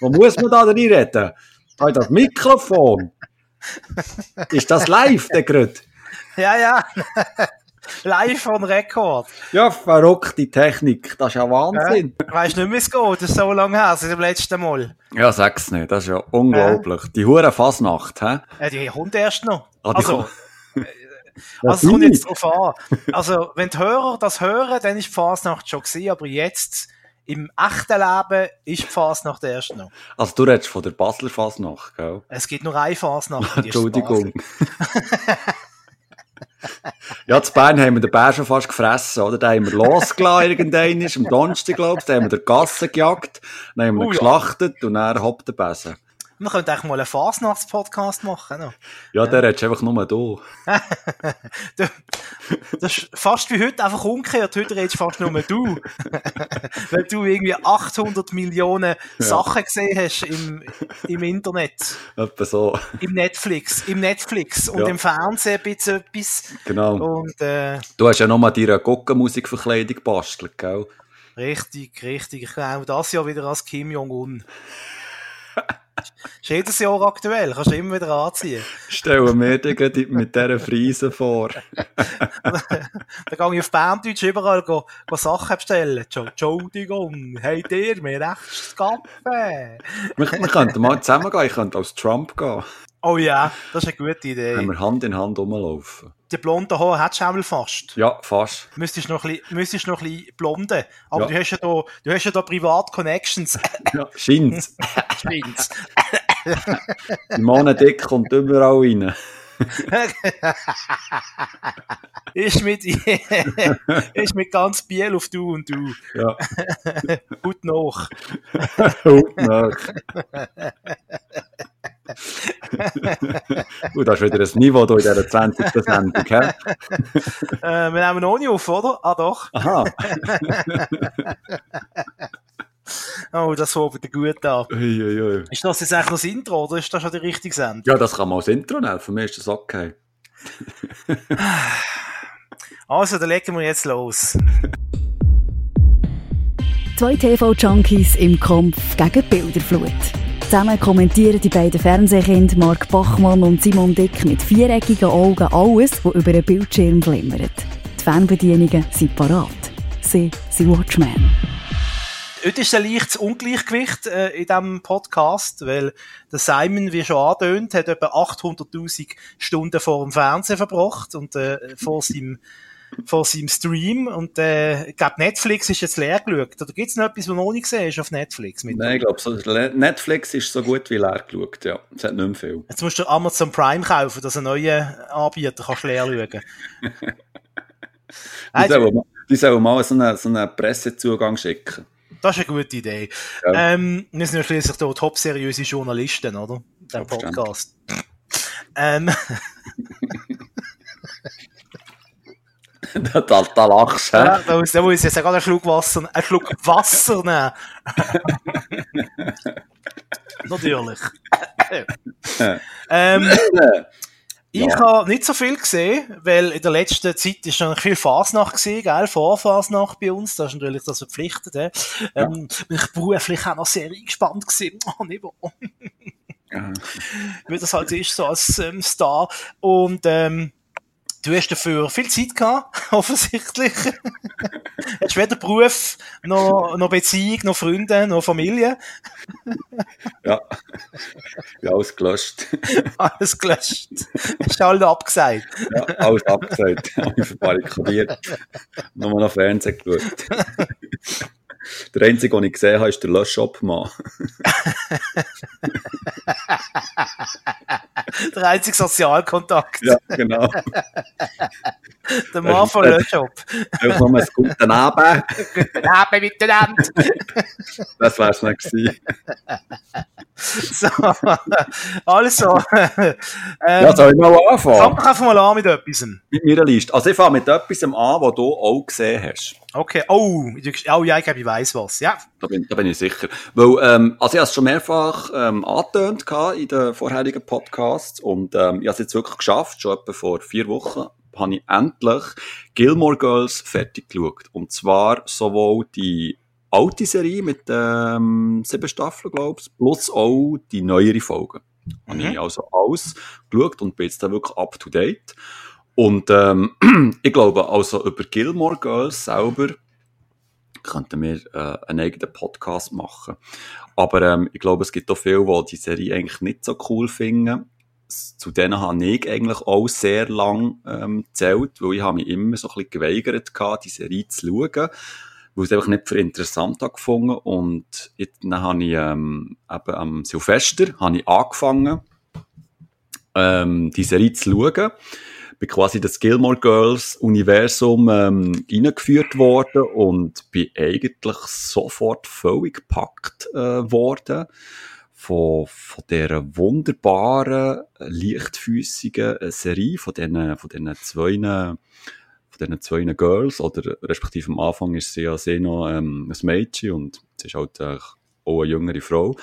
Wo muss man da reinreden? Da das Mikrofon. Ist das live, der gerade? Ja, ja. Live von Rekord. Ja, verrückte Technik. Das ist ja Wahnsinn. Ja, weißt nicht, wie es geht. Das ist so lange her, seit dem letzten Mal. Ja, sag's nicht. Das ist ja unglaublich. Ja. Die hure Fasnacht, hä? Ja, die kommt erst noch. Ah, also, also es kommt jetzt drauf an. Also, wenn die Hörer das hören, dann ist die Fasnacht schon gewesen, aber jetzt im echten Leben ist die Fasnacht erst noch. Also du redest von der Basler Fasnacht, gell? Es gibt nur eine Fasnacht. Entschuldigung. ja, zu Bern haben wir den Bär schon fast gefressen, oder? Den haben wir losgelassen irgendwann, am Donnerstag, glaube ich. Den haben wir der Gasse gejagt, dann haben wir oh, geschlachtet ja. und dann hoppt der Besen. Wir könnten eigentlich mal einen Fasnachts-Podcast machen. No? Ja, der ja. redest einfach nur du. das ist fast wie heute einfach umgekehrt. Heute redest fast nur du. Weil du irgendwie 800 Millionen ja. Sachen gesehen hast im, im Internet. Etwa so. Im Netflix. Im Netflix und ja. im Fernsehen ein etwas. Genau. Und, äh, du hast ja nochmal deine Gockenmusikverkleidung gebastelt, gell? Richtig, richtig. Ich glaube, das Jahr wieder als Kim Jong-un. Ist jedes Jahr aktuell, kannst du immer wieder anziehen. Stellen wir dir mit dieser Friese vor. da gehe ich auf Berndeutsch überall go, go Sachen bestellen. Entschuldigung, habt ihr mir rechts Kaffee? wir, wir könnten mal zusammen gehen, ich könnte als Trump gehen. Oh ja, das ist eine gute Idee. Wenn wir Hand in Hand rumlaufen. Die blonden Haare hättest du auch mal fast. Ja, fast. Müsstest noch ein bisschen, müsstest noch ein bisschen blonden. Aber ja. du hast ja da, du hast ja da Privat-Connections. Ja, scheint's. scheint's. Die Monendick kommt überall rein. ist mit, ist mit ganz Biel auf du und du. Ja. Gut noch. Gut noch. Gut, das ist wieder ein Niveau hier in dieser 20. Sendung. Äh, wir nehmen noch nicht auf, oder? Ah, doch. Aha. oh, das holt wieder gut an. Ui, ui, ui. Ist das jetzt eigentlich noch das Intro oder ist das schon die richtige Sendung? Ja, das kann man als Intro nehmen. Für mich ist das okay. also, dann legen wir jetzt los. Zwei TV-Junkies im Kampf gegen Bilderflut. Zusammen kommentieren die beiden Fernsehkinder Mark Bachmann und Simon Dick mit viereckigen Augen alles, was über einen Bildschirm glimmert. Die Fernbedienungen sind parat. Sie sind Watchmen. Heute ist ein leichtes Ungleichgewicht äh, in diesem Podcast, weil der Simon, wie schon angetönt, hat etwa 800'000 Stunden vor dem Fernsehen verbracht und äh, vor seinem von seinem Stream und äh, ich glaube Netflix ist jetzt leer geschaut. Oder gibt es noch etwas, was noch nicht gesehen ist auf Netflix? Mit Nein, ich glaube, so, Netflix ist so gut wie leer geschaut, ja. Es hat nicht mehr viel. Jetzt musst du Amazon Prime kaufen, dass ein neuer Anbieter kannst leer schauen die, sollen, die sollen mal so einen, so einen Pressezugang schicken. Das ist eine gute Idee. Ja. Ähm, wir sind ja schließlich hier top seriöse Journalisten, oder? Der Podcast. ähm, da, da, da lachst du, ja, da, muss, da muss ich jetzt gerade einen Schluck Wasser, einen Schluck Wasser nehmen. Natürlich. ähm, ich ja. habe nicht so viel gesehen, weil in der letzten Zeit ist schon viel Fasnacht gesehen, gell? Vorfasnacht bei uns, das ist natürlich das verpflichtet. Ja. Ähm, bin ich beruflich auch noch sehr eingespannt gewesen. Oh, nicht ja. Wie das halt ist, so als ähm, Star. Und ähm, Du hast dafür viel Zeit gehabt, offensichtlich. hast weder Beruf, noch, noch Beziehung, noch Freunde, noch Familie. ja. ja, alles gelöscht. alles gelöscht. Hast du alles abgesagt? ja, alles abgesagt. Alles verbarrikadiert. Nur noch Fernsehen geschaut. Der einzige, den ich gesehen habe, ist der Löschshop-Mann. der einzige Sozialkontakt. Ja, genau. der Mann von Löschshop. Einfach noch ein guten Abend. Guten Abend miteinander. das wär's nicht gewesen. so, also. Ähm, ja, soll ich mal anfangen? Fang doch einfach mal an mit etwas. Mit meiner Liste. Also ich fange mit etwas an, was du auch gesehen hast. Okay, oh, oh ja, ich glaube, ich weiß was, ja. Da bin, da bin ich sicher. Weil, ähm, also ich habe es schon mehrfach ähm, angetönt in den vorherigen Podcasts und ähm, ich habe es jetzt wirklich geschafft, schon etwa vor vier Wochen habe ich endlich Gilmore Girls fertig geschaut. Und zwar sowohl die alte Serie mit ähm, sieben Staffeln, glaube ich, plus auch die neuere Folge. Mhm. Habe ich also alles geschaut und bin jetzt da wirklich up to date. Und ähm, ich glaube, also über Gilmore Girls selber könnten wir äh, einen eigenen Podcast machen. Aber ähm, ich glaube, es gibt auch viele, die die Serie eigentlich nicht so cool finden. Zu denen habe ich eigentlich auch sehr lang ähm, zählt, weil ich habe mich immer so ein bisschen geweigert gehabt, die Serie zu schauen, weil ich es einfach nicht für interessant habe gefunden. Und jetzt, dann habe ich ähm, eben am Silvester habe ich angefangen, ähm, die Serie zu schauen bin quasi das Gilmore Girls Universum ähm, eingeführt worden und bin eigentlich sofort völlig gepackt äh, worden von, von dieser wunderbaren, leichtfüßigen äh, Serie, von diesen, von diesen zwei, von diesen zwei Girls, oder respektive am Anfang ist sie ja sehr noch ähm, ein Mädchen und sie ist halt äh, auch eine jüngere Frau.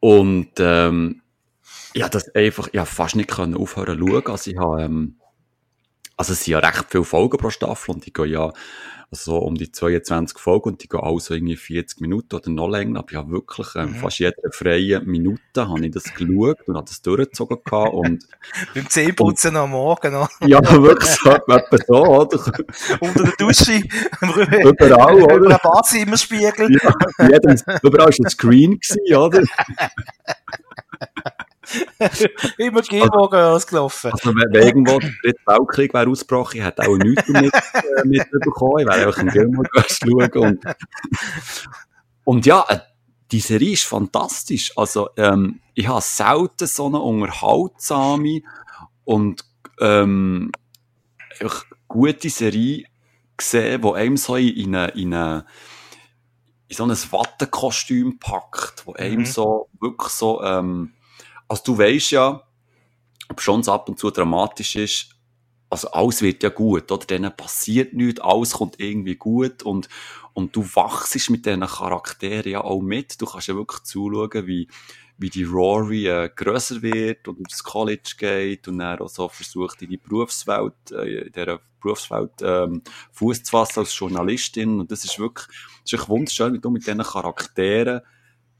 Und ähm, ja, das einfach, ja, fast nicht aufhören zu schauen. Also ich habe, ähm, also es sind ja recht viele Folgen pro Staffel und die gehen ja so um die 22 Folgen und die gehen auch so irgendwie 40 Minuten oder noch länger. Aber ja, wirklich, ähm, mhm. fast jede freie Minute habe ich das geschaut und habe das durchgezogen gehabt und. Beim Zähneputzen am Morgen noch. ja, wirklich so, etwa so, oder? Unter der Dusche. überall, oder? Über ein Badzimmerspiegel. ja, jedem, überall war ein Screen gewesen, oder? Immer Gilmore Girls gelaufen. Also, wenn irgendwo der dritte Weltkrieg wäre ausgebrochen, ich hätte auch nichts mit, äh, mitbekommen. Ich wäre einfach ein Gilmore Girls schauen. Und, und ja, äh, die Serie ist fantastisch. Also, ähm, ich habe selten so eine unterhaltsame und ähm, gute Serie gesehen, die einem so in eine, in eine in so ein Wattenkostüm packt, wo einem mhm. so wirklich so ähm, also du weißt ja, ob schon es ab und zu dramatisch ist, also alles wird ja gut, oder? Denen passiert nichts, alles kommt irgendwie gut und, und du wachst mit diesen Charakteren ja auch mit. Du kannst ja wirklich zuschauen, wie, wie die Rory äh, grösser wird und ins College geht und dann auch so versucht, in die Berufswelt, äh, in dieser Berufswelt ähm, Fuß zu fassen als Journalistin. Und das ist wirklich, das ist echt wunderschön, wie du mit diesen Charakteren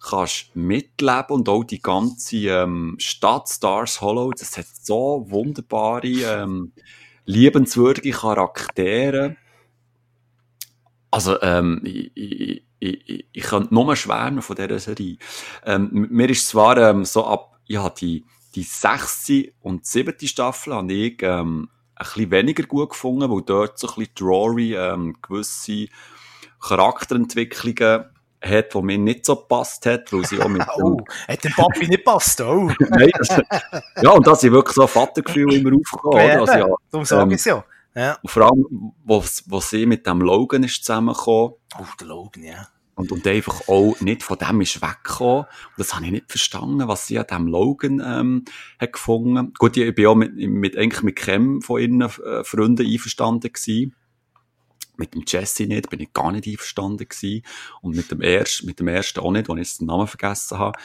kannst mitleben und auch die ganze ähm, Stadt Stars Hollow, das hat so wunderbare, ähm, liebenswürdige Charaktere. Also, ähm, ich, ich, ich, ich könnte nur schwärmen von dieser Serie. Ähm, mir ist zwar ähm, so ab, ja, die, die sechste und siebte Staffel habe ich ähm, ein bisschen weniger gut gefunden, weil dort so ein bisschen Drory ähm, gewisse Charakterentwicklungen hat, wo mir nicht so gepasst hat, weil sie auch mit Oh, hat dem Papi nicht gepasst, oh. Nein, das, ja, und da sind wirklich so ein Vatergefühl immer aufgekommen, Also, ja, darum sage ähm, ich es ja. ja. Und vor allem, wo, wo sie mit dem Logan ist zusammengekommen. Oh, der Logan, ja. Und, und einfach auch nicht von dem ist weggekommen. Und das habe ich nicht verstanden, was sie an dem Logan ähm, hat gefunden. Gut, ich bin auch mit, mit, eigentlich mit Cam von ihren äh, Freunden einverstanden gewesen mit dem Jesse nicht, bin ich gar nicht einverstanden gewesen. Und mit dem ersten, mit dem ersten auch nicht, wo ich jetzt den Namen vergessen habe.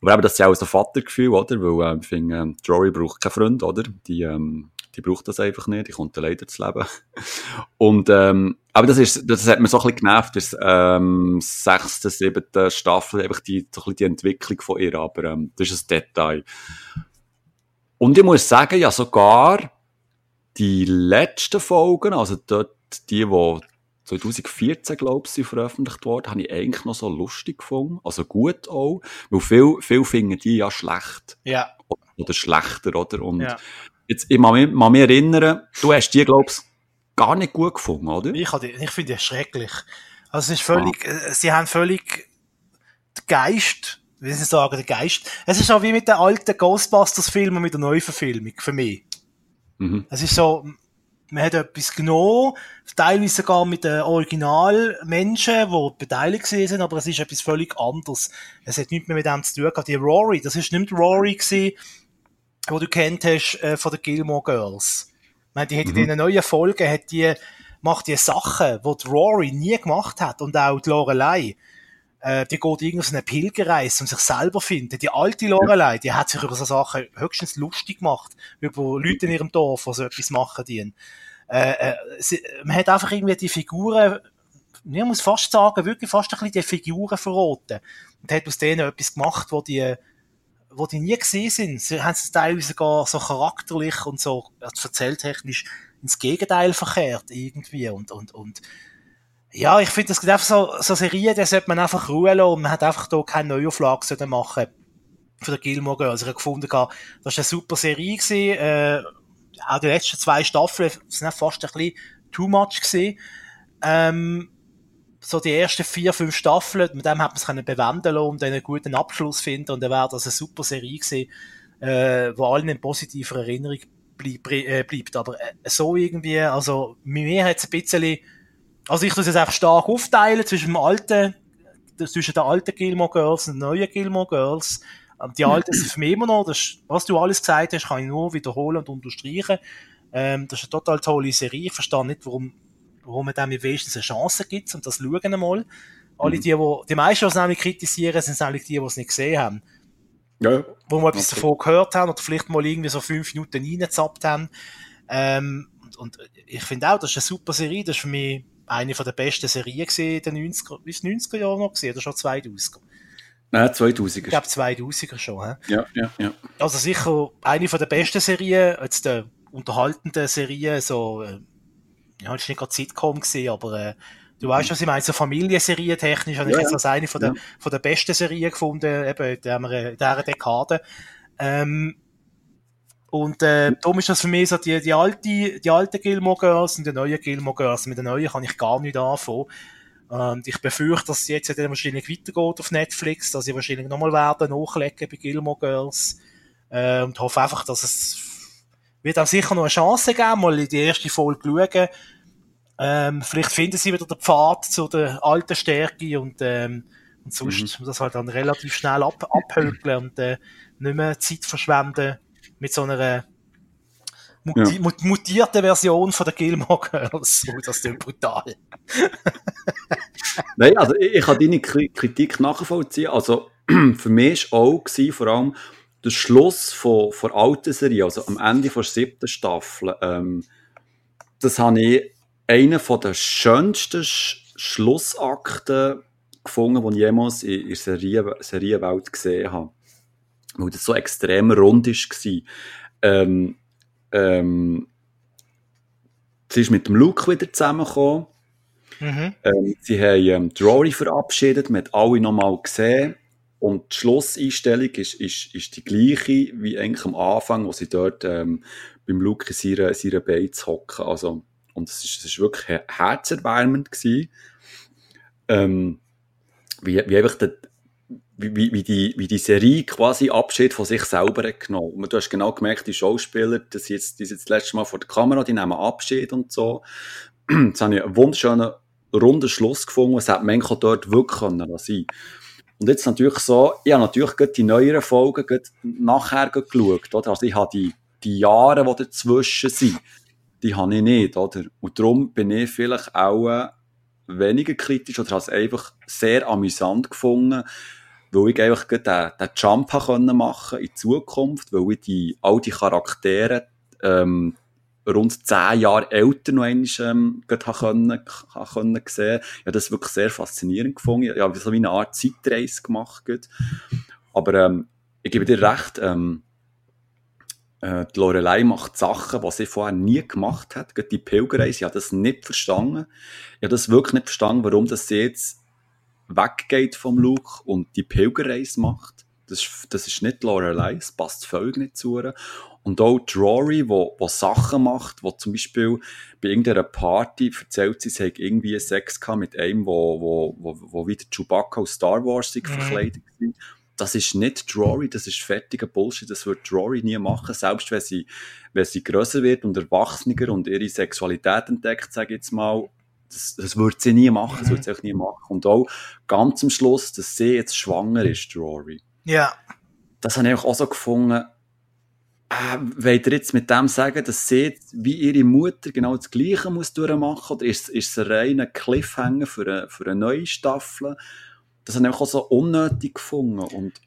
Aber eben, das ist ja auch so ein Vatergefühl, oder? Weil, äh, ich finde, ähm, Jory braucht keinen Freund, oder? Die, ähm, die braucht das einfach nicht, die kommt leider zu leben. Und, ähm, aber das ist, das hat mir so ein bisschen genervt, das, ähm, sechste, siebte Staffel, einfach die, so ein bisschen die Entwicklung von ihr, aber, ähm, das ist ein Detail. Und ich muss sagen, ja, sogar die letzten Folgen, also dort die, die 2014, glaube ich, veröffentlicht worden, habe ich eigentlich noch so lustig gefunden. Also gut auch. Weil viel, viel finden die ja schlecht. Ja. Oder schlechter, oder? Und ja. jetzt, ich kann mich, erinnern, du hast die, glaube ich, gar nicht gut gefunden, oder? Ich, ich finde die schrecklich. Also es ist völlig, ah. sie haben völlig den Geist, wie sie sagen, den Geist. Es ist auch wie mit den alten Ghostbusters-Filmen mit der Neuverfilmung, für mich. Mhm. Es ist so, man hat etwas genommen, teilweise sogar mit den Originalmenschen, die beteiligt sind, aber es ist etwas völlig anderes. Es hat nichts mehr mit dem zu tun gehabt. Die Rory, das ist nicht die Rory gewesen, wo du kennt hast äh, von den Gilmore Girls. Ich meine, die hat mhm. in einer neuen Folge, hat die, macht die Sachen, die, die Rory nie gemacht hat und auch die Lorelei. Äh, die geht irgendwie auf eine Pilgerreise und sich selber findet. Die alte Lorelei, die hat sich über so Sachen höchstens lustig gemacht, über Leute in ihrem Dorf, die so etwas machen, die. Äh, äh, sie, man hat einfach irgendwie die Figuren ich muss fast sagen, wirklich fast ein bisschen die Figuren verraten. Und hat aus denen etwas gemacht, wo die, wo die nie gesehen sind. Sie haben es teilweise gar so charakterlich und so erzähltechnisch ins Gegenteil verkehrt irgendwie und, und, und, ja, ich finde, das gibt einfach so, so Serien, da sollte man einfach Ruhe lassen und man hat einfach da keine Neuauflage machen für den Gilmore Girls. Ich habe gefunden, das war eine super Serie gewesen, äh, auch die letzten zwei Staffeln sind fast ein bisschen too much gewesen. Ähm, so die ersten vier, fünf Staffeln, mit dem hat man es können bewenden lassen, um dann einen guten Abschluss finden und dann wäre das eine super Serie gewesen, äh, wo allen in positiver Erinnerung bleib, äh, bleibt. Aber äh, so irgendwie, also mir hat es ein bisschen, also ich tue es einfach stark aufteilen zwischen dem alten, zwischen den alten Gilmore Girls und den neuen Gilmore Girls. Ähm, die alten sind für mich immer noch, das, was du alles gesagt hast, kann ich nur wiederholen und unterstreichen. Ähm, das ist eine total tolle Serie. Ich verstehe nicht, warum wo man dem wenigstens eine Chance gibt, um das schauen einmal. Alle mhm. die, wo, die meisten, die es nämlich kritisieren, sind eigentlich die, die es nicht gesehen haben. Ja. Wo wir etwas okay. davon gehört haben oder vielleicht mal irgendwie so fünf Minuten reingezappt haben. Ähm, und, und ich finde auch, das ist eine super Serie. Das ist für mich eine von der besten Serien gesehen, der 90er, ist 90er Jahre noch gesehen oder schon 2000er? Nein, 2000er. Ich glaube 2000er schon, he? Ja, ja, ja. Also sicher eine von der besten Serien, jetzt der unterhaltenden Serien, so, äh, ja, das war nicht gerade Sitcom gewesen, aber äh, du weißt, was ich meine, so Familienserien technisch habe ich ja, jetzt als eine von der, ja. von der besten Serien gefunden, eben in in dieser Dekade. Ähm, und äh, darum ist das für mich so die, die alte, die alte Gilmore Girls und die neue Gilmore Girls. Mit den neuen kann ich gar nicht anfangen. Und ich befürchte, dass es jetzt dann wahrscheinlich weitergeht auf Netflix, dass ich wahrscheinlich nochmal werden nachlegen bei Gilmore Girls. Äh, und hoffe einfach, dass es wird auch sicher noch eine Chance geben, mal in die erste Folge schauen. Ähm, vielleicht finden sie wieder den Pfad zu der alten Stärke und, ähm, und sonst mhm. das halt dann relativ schnell ab, abhökeln und äh, nicht mehr Zeit verschwenden mit so einer muti ja. mutierten Version von der Gilmore Girls. Oh, das ist brutal. Nein, also ich, ich kann deine Kritik nachvollziehen. Also für mich war auch gewesen, vor allem der Schluss von, von alten Serie, also am Ende der siebten Staffel, ähm, das habe ich einen der schönsten Sch Schlussakten gefunden, die ich jemals in der Serie Serienwelt gesehen habe. Weil das so extrem rund war. Ähm, ähm, sie ist mit dem Luke wieder zusammengekommen. Mhm. Ähm, sie haben ähm, Rory verabschiedet, man hat alle nochmal gesehen. Und die Schlusseinstellung ist, ist, ist die gleiche wie eigentlich am Anfang, wo sie dort ähm, beim Luke in seiner, seiner Beiz hocken. Also, und es ist, ist wirklich herzerwärmend gewesen. Ähm, wie, wie einfach der, wie, wie, die, wie die Serie quasi Abschied von sich selber hat genommen. Und du hast genau gemerkt, die Schauspieler, das jetzt, die sind das letzte Mal vor der Kamera, die nehmen Abschied und so. Jetzt habe ich einen wunderschönen, runden Schluss gefunden. Es hätte manchmal dort wirklich sein können und jetzt natürlich so, ich habe natürlich die neueren Folgen nachher geschaut, oder? Also ich habe die, die Jahre, die dazwischen sind, die habe ich nicht, oder? Und darum bin ich vielleicht auch weniger kritisch oder habe es einfach sehr amüsant gefunden, weil ich einfach den, den Jump machen in Zukunft, weil ich die, all die Charaktere ähm, rund zehn Jahre älter noch einmal ähm, können, können sehen. Ich habe das wirklich sehr faszinierend gefunden. Ich habe so wie eine Art Zeitreise gemacht. Aber ähm, ich gebe dir recht, ähm, äh, die Lorelei macht Sachen, die sie vorher nie gemacht hat. Gerade die Pilgerreise, ich habe das nicht verstanden. Ich habe das wirklich nicht verstanden, warum das jetzt weggeht vom Luke und die Pilgerreise macht. Das, das ist nicht Lorelei, es passt völlig nicht zu ihr. Und auch Rory, wo, wo Sachen macht, wo zum Beispiel bei irgendeiner Party erzählt sie, sie hat irgendwie Sex gehabt mit einem, wo, wo, wo, wo wieder Chewbacca aus Star Wars mhm. verkleidet war. Das ist nicht Rory, das ist fertiger Bullshit, das wird Rory nie machen, selbst wenn sie, wenn sie grösser wird und erwachsener und ihre Sexualität entdeckt, sage ich jetzt mal, das, das wird sie nie machen, das wird sie auch nie machen. Und auch ganz am Schluss, dass sie jetzt schwanger ist, Rory. Ja. Das habe ich auch so gefunden, äh, wollt ihr jetzt mit dem sagen, dass sie wie ihre Mutter genau das Gleiche muss durchmachen oder ist, ist es ein reiner Cliffhanger für eine, für eine neue Staffel? Das habe ich auch so unnötig gefunden und,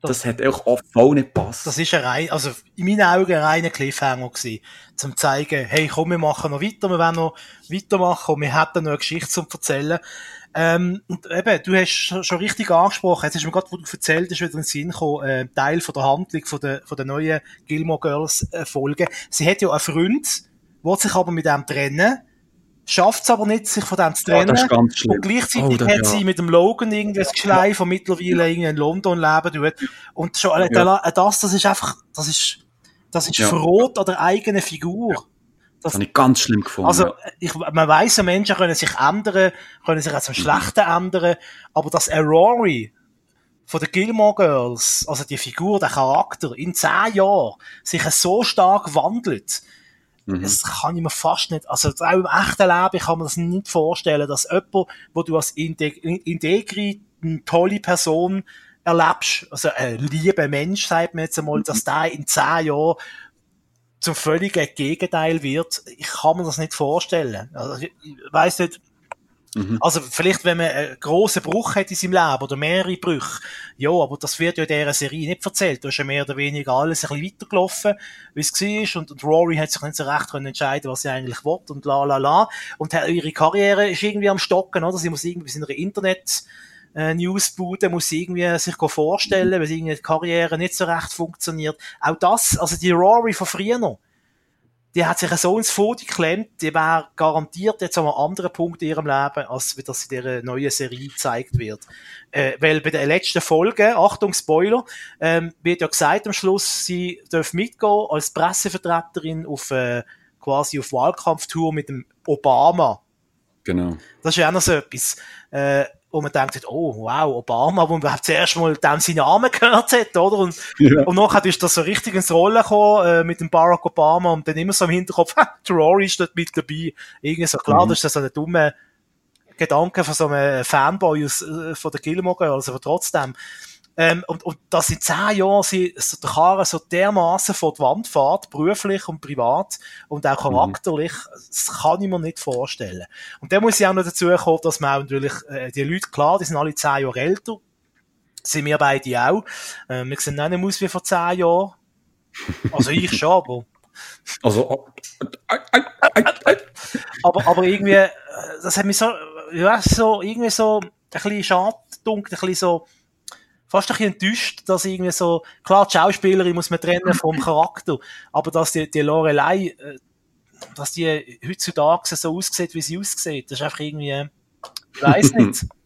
und das hat auch oft voll nicht gepasst. Das ist ein rein, also in meinen Augen ein reiner Cliffhanger gewesen, zum zeigen, hey, komm, wir machen noch weiter, wir wollen noch weitermachen und wir hätten noch eine Geschichte zu erzählen. Ähm, und eben, du hast schon richtig angesprochen, jetzt ist mir gerade, wo du erzählt hast, wieder in den Sinn gekommen, äh, Teil von der Handlung von der, von der neuen Gilmore Girls äh, Folge. Sie hat ja einen Freund, will sich aber mit dem trennen, schafft es aber nicht, sich von dem zu trennen. Ja, das ist ganz schlimm. Und gleichzeitig oh, hat sie mit dem Logan irgendwie das Geschlei von mittlerweile in London leben tut. Und schon, äh, ja. das, das ist einfach, das ist, das ist ja. Verrot an der eigenen Figur. Das habe ich ganz schlimm gefunden. Also, ich, man weiss, Menschen können sich ändern, können sich auch zum Schlechten ändern, aber dass Rory von den Gilmore Girls, also die Figur, der Charakter, in zehn Jahren sich so stark wandelt, mhm. das kann ich mir fast nicht, also auch im echten Leben kann man das nicht vorstellen, dass jemand, wo du als integri, eine tolle Person erlebst, also ein lieber Mensch, sagt man jetzt einmal, dass der in zehn Jahren zum völligen Gegenteil wird, ich kann mir das nicht vorstellen. Also, ich weiß nicht, mhm. also vielleicht wenn man einen grossen Bruch hat in seinem Leben oder mehrere Brüche, ja, aber das wird ja in dieser Serie nicht erzählt. Da ist ja mehr oder weniger alles ein bisschen weitergelaufen, wie es war und, und Rory hat sich nicht so recht können entscheiden, was sie eigentlich will und la la la. Und ihre Karriere ist irgendwie am Stocken, oder? Sie muss irgendwie in einer Internet äh, Newsbude muss irgendwie sich vorstellen, weil irgendwie die Karriere nicht so recht funktioniert. Auch das, also die Rory von früher noch, die hat sich so ins Foto geklemmt, die wäre garantiert jetzt an einem anderen Punkt in ihrem Leben, als wie das in dieser neuen Serie gezeigt wird. Äh, weil bei der letzten Folge, Achtung Spoiler, ähm, wird ja gesagt am Schluss, sie darf mitgehen als Pressevertreterin auf äh, quasi auf Wahlkampftour mit dem Obama. Genau. Das ist ja auch noch so etwas. Äh, wo man denkt, oh, wow, Obama, wo man überhaupt zuerst mal dem seinen Namen gehört hat, oder? Und, ja. und nachher ist das so richtig ins Rollen gekommen, äh, mit dem Barack Obama und dann immer so im Hinterkopf, ha, Rory ist dort mit dabei. Irgendwie so, klar, mhm. das ist so eine dumme Gedanke von so einem Fanboy aus, äh, von der Gilmore Girls, aber trotzdem, ähm, und, und dass in zehn Jahren sie so der Karren so dermaßen vor die Wand fährt, beruflich und privat und auch charakterlich, mhm. das kann ich mir nicht vorstellen. Und dann muss ich auch noch dazu kommen, dass man auch natürlich, äh, die Leute, klar, die sind alle zehn Jahre älter, sind wir beide auch. Äh, wir sehen nicht aus wie vor zehn Jahren. Also ich schon, aber... Also, aber, aber irgendwie, äh, das hat mich so, ja, so, irgendwie so, ein bisschen schade, ein bisschen so, fast ein bisschen enttäuscht, dass irgendwie so, klar, die Schauspielerin muss man trennen vom Charakter, aber dass die, die Lorelei, äh, dass die heutzutage so aussieht, wie sie aussieht, das ist einfach irgendwie, ich weiss nicht.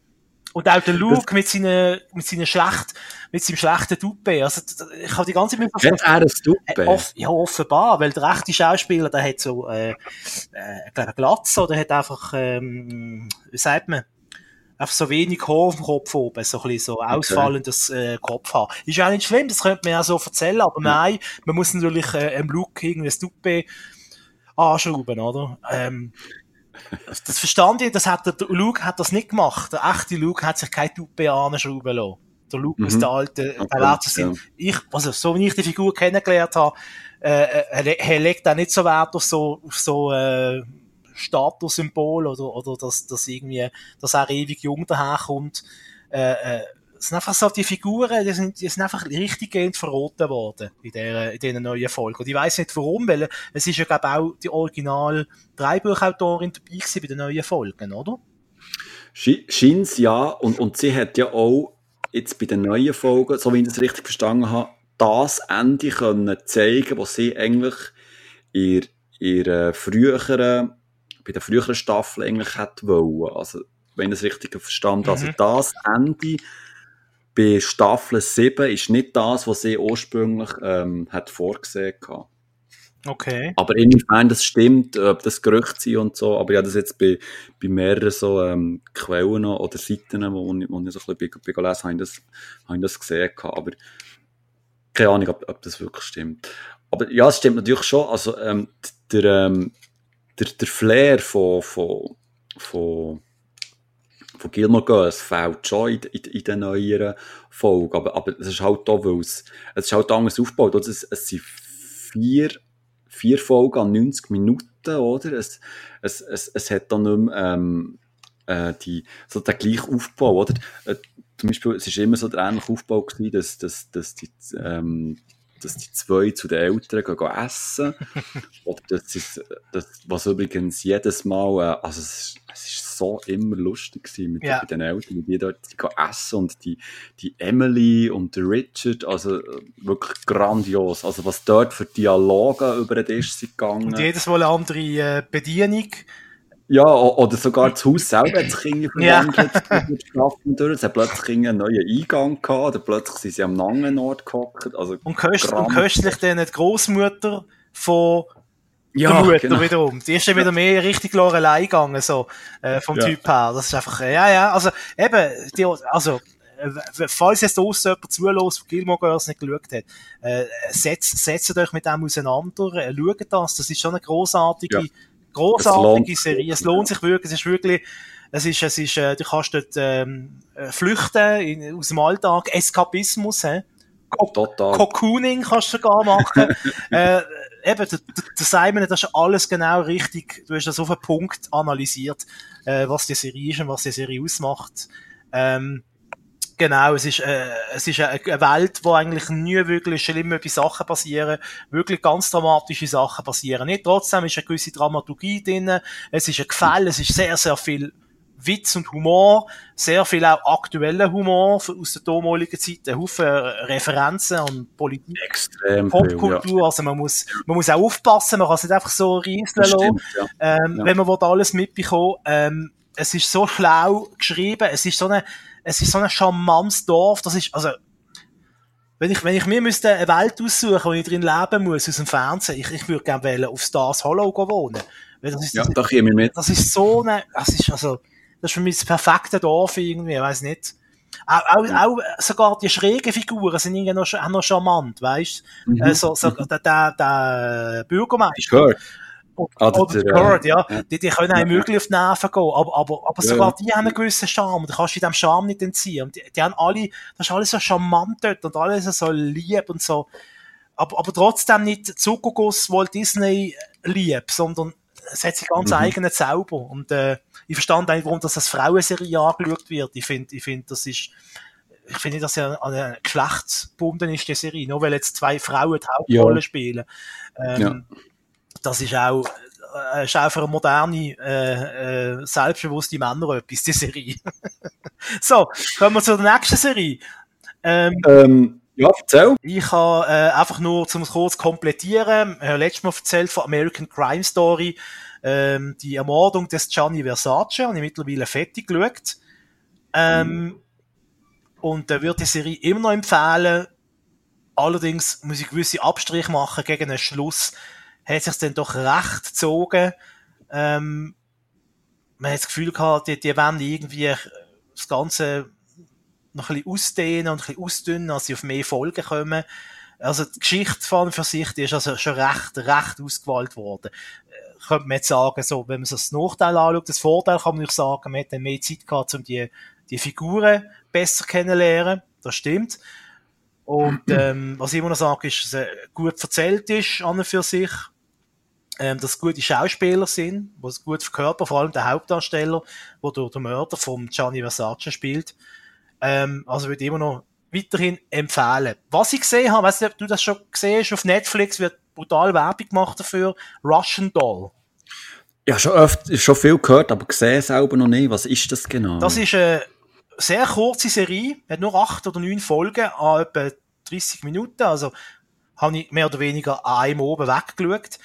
Und auch der Luke mit seinen, mit seinen schlecht, mit seinem schlechten Dupe. Also, ich habe die ganze Zeit Hat er ein Dupe? Off, ja, offenbar, weil der echte Schauspieler, der hat so, äh, äh, ich glaube, Glatz oder hat einfach, ähm, wie sagt man, einfach so wenig Haar auf dem Kopf oben, so ein bisschen so okay. ausfallendes äh, Kopfhaar. Ist ja nicht schlimm, das könnte man ja so erzählen, aber ja. nein, man muss natürlich äh, im Look irgendwie ein Dupe anschrauben, oder? Ähm, das verstand ich, das hat der, der Luke hat das nicht gemacht. Der echte Luke hat sich kein Dupe anschrauben lassen. Der Luke mhm. ist der alte, okay, der letzte ja. Ich, also, so wie ich die Figur kennengelernt habe, äh, äh er legt auch nicht so Wert auf so, auf so, äh, Statussymbol oder, oder dass, dass irgendwie, dass er ewig jung daherkommt. Äh, äh, es sind einfach so die Figuren, die sind, die sind einfach richtiggehend verroten worden in der, in dieser neuen Folge. Und ich weiss nicht warum, weil es ist ja, glaube auch die original Dreibuchautorin dabei gewesen bei den neuen Folgen, oder? Scheint's ja, und, und sie hat ja auch jetzt bei den neuen Folgen, so wie ich das richtig verstanden habe, das Ende können zeigen, was sie eigentlich in ihrer früheren bei der früheren Staffel eigentlich hätte wollen. Also, wenn ich es richtig verstanden habe. Also, mhm. Also das Ende bei Staffel 7 ist nicht das, was sie ursprünglich ähm, hat vorgesehen hatte. Okay. Aber inwiefern das stimmt, ob das Gerücht sind und so, aber ich habe das jetzt bei, bei mehreren so ähm, Quellen oder Seiten, wo, ich, wo ich so ein bisschen bei, bei gelesen habe, das, habe ich das gesehen. Aber keine Ahnung, ob, ob das wirklich stimmt. Aber ja, es stimmt natürlich schon. Also ähm, der, ähm, der, der Flair von, von, von, von Gilmore Girls fehlt schon in, in, in den neueren Folgen. Aber, aber es ist halt da, weil es, es ist halt anders aufgebaut. Es, es sind vier, vier Folgen an 90 Minuten, oder? Es, es, es, es hat dann nicht mehr, ähm, äh, die, so den gleichen Aufbau, oder? Äh, zum Beispiel, es ist immer so der ähnliche Aufbau gewesen, dass, dass, dass die, ähm, dass die zwei zu den Eltern gehen, gehen essen. Oder das ist, das, was übrigens jedes Mal, äh, also es, es ist so immer lustig gewesen mit, Ja. mit den Eltern, die dort die gehen essen und die, die Emily und der Richard, also äh, wirklich grandios. Also was dort für Dialoge über den Tisch sind gegangen. Und jedes Mal eine andere äh, Bedienung. Ja, oder sogar das Haus selber hat sich Ja. verwandelt durch die Strafen durch. Es hat plötzlich einen neuen Eingang gehabt, oder plötzlich sind sie am anderen Ort gehockt. Also, Und, köst, und köstlich dann die Großmutter von ja, der Mutter genau. wiederum. Die ist dann wieder mehr richtig Lorelei gegangen, so, äh, vom Ja. Typ her. Das ist einfach, äh, ja, ja, also, eben, die, also, äh, falls jetzt draussen jemand zulässt, der Gilmore Girls nicht geschaut hat, äh, setzt, setzt euch mit dem auseinander, äh, schaut das, das ist schon eine grossartige, Ja. Sich Serie. Es lohnt sich wirklich, es ist wirklich, es ist, es ist, äh, du kannst dort, ähm, äh, flüchten in, aus dem Alltag, Eskapismus, hä? Total. Cocooning kannst du sogar machen. äh, eben, der, Simon, das ist alles genau richtig. Du hast das auf einen Punkt analysiert, äh, was die Serie ist und was die Serie ausmacht. Ähm, genau, es ist, äh, es ist eine, Welt, wo eigentlich nie wirklich schlimme Sachen passieren, wirklich ganz dramatische Sachen passieren. Nicht trotzdem ist eine gewisse Dramaturgie drin, es ist ein Gefälle, es ist sehr, sehr viel Witz und Humor, sehr viel auch aktueller Humor aus der damaligen Zeit, ein Haufen Referenzen an Politik, Extrem viel, ja. Popkultur, also man muss, man muss auch aufpassen, man kann es nicht einfach so rieseln lassen, ja. ähm, Ja. wenn man will alles mitbekommen ähm, es ist so schlau geschrieben, es ist so eine, es ist so ein charmantes Dorf, das ist, also, wenn ich, wenn ich mir müsste eine Welt aussuchen, wo ich drin leben muss, aus dem Fernsehen, ich, ich würde gerne wollen auf Stars Hollow wohnen. Weil das ist, Ja, da käme ich mit. das ist so eine, das ist also, das ist für mich das perfekte Dorf irgendwie, ich weiß nicht. Auch, auch, auch sogar die schrägen Figuren sind irgendwie noch, noch charmant, weißt Mhm. äh, so, so, der, der, der Bürgermeister. Oder, Ah, der- oder der, Kurt, ja. ja. Die, die können einem Ja. möglich auf die Nerven gehen. Aber, aber, aber Ja, sogar ja. die haben einen gewissen Charme. Du kannst dich dem Charme nicht entziehen. Und die, die haben alle, das ist alles so charmant dort und alles so lieb und so. Aber, aber trotzdem nicht Zuckerguss Walt Disney lieb, sondern es hat sich ganz Mhm. eigenen Zauber. Und, äh, ich verstand eigentlich, warum das als Frauenserie angeschaut wird. Ich finde, ich finde, das ist, ich finde, dass ja an eine geschlechtsgebunden ist, die Serie. Nur weil jetzt zwei Frauen die Hauptrolle Ja. spielen. Ähm, Das ist auch, äh, ist auch für eine moderne, äh, äh, selbstbewusste Männer etwas, die Serie. so, kommen wir zur nächsten Serie. Ähm, Ähm, ja, erzähl. ich habe äh, einfach nur zum kurz komplettieren, äh, letztes Mal erzählt von American Crime Story, ähm, die Ermordung des Gianni Versace, habe ich mittlerweile fertig geschaut. Ähm, Und da würde die Serie immer noch empfehlen. Allerdings muss ich gewisse Abstriche machen gegen den Schluss. Hat sich dann doch recht gezogen. Ähm, man hat das Gefühl gehabt, die, die wollen irgendwie das Ganze noch ein bisschen ausdehnen und ein bisschen ausdünnen, als sie auf mehr Folgen kommen. Also die Geschichte von für sich, die ist also schon recht, recht ausgewählt worden. Äh, Könnte man jetzt sagen, so, wenn man sich das Nachteil anschaut, das Vorteil kann man nicht sagen, man hat dann mehr Zeit gehabt, um die, die Figuren besser kennenzulernen. Das stimmt. Und ähm, was ich immer noch sage, ist, dass es gut erzählt ist an und für sich. Ähm, dass gute Schauspieler sind, die es gut verkörpern, vor allem der Hauptdarsteller, der der, der Mörder von Gianni Versace spielt. Ähm, also würde ich immer noch weiterhin empfehlen. Was ich gesehen habe, weißt du, ob du das schon gesehen hast, auf Netflix wird brutal Werbung gemacht dafür, Russian Doll. Ja, schon oft, schon viel gehört, aber gesehen selber noch nicht. Was ist das genau? Das ist eine sehr kurze Serie, hat nur acht oder neun Folgen an etwa 30 Minuten, also habe ich mehr oder weniger an einem oben weggeschaut.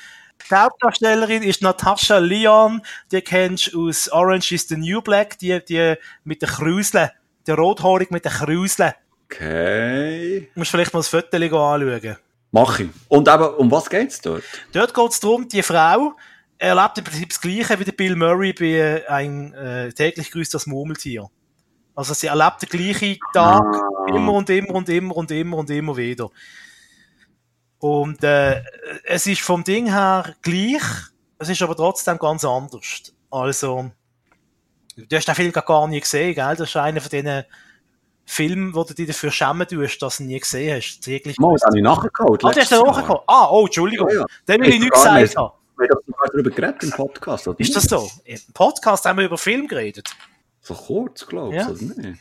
Die Hauptdarstellerin ist Natascha Leon, die kennst du aus Orange is the New Black, die, die mit den Krüseln, der Rothaarig mit den Krüseln. Okay. Du musst vielleicht mal das Foto anschauen. Mach ich. Und eben, um was geht's dort? Dort geht es darum, die Frau erlebt im Prinzip das Gleiche wie der Bill Murray bei äh, ein äh, täglich grüßt das Murmeltier. Also sie erlebt den gleichen Tag immer und immer und immer und immer und immer wieder. Und äh, es ist vom Ding her gleich, es ist aber trotzdem ganz anders. Also, du hast den Film gar nie gesehen, gell? Das ist einer von diesen Filmen, wo du dich dafür schämen tust, dass du ihn nie gesehen hast. Täglich Mal, das habe ich nachgeholt. Ah, ist da letztes hochgekommen. Ah, oh, Entschuldigung. Ja, ja. Den will ich nicht gesagt haben. Wir haben sogar darüber geredet im Podcast, oder? Ist das so? Im Podcast haben wir über Film geredet. So kurz, glaube ich, Ja. oder nicht?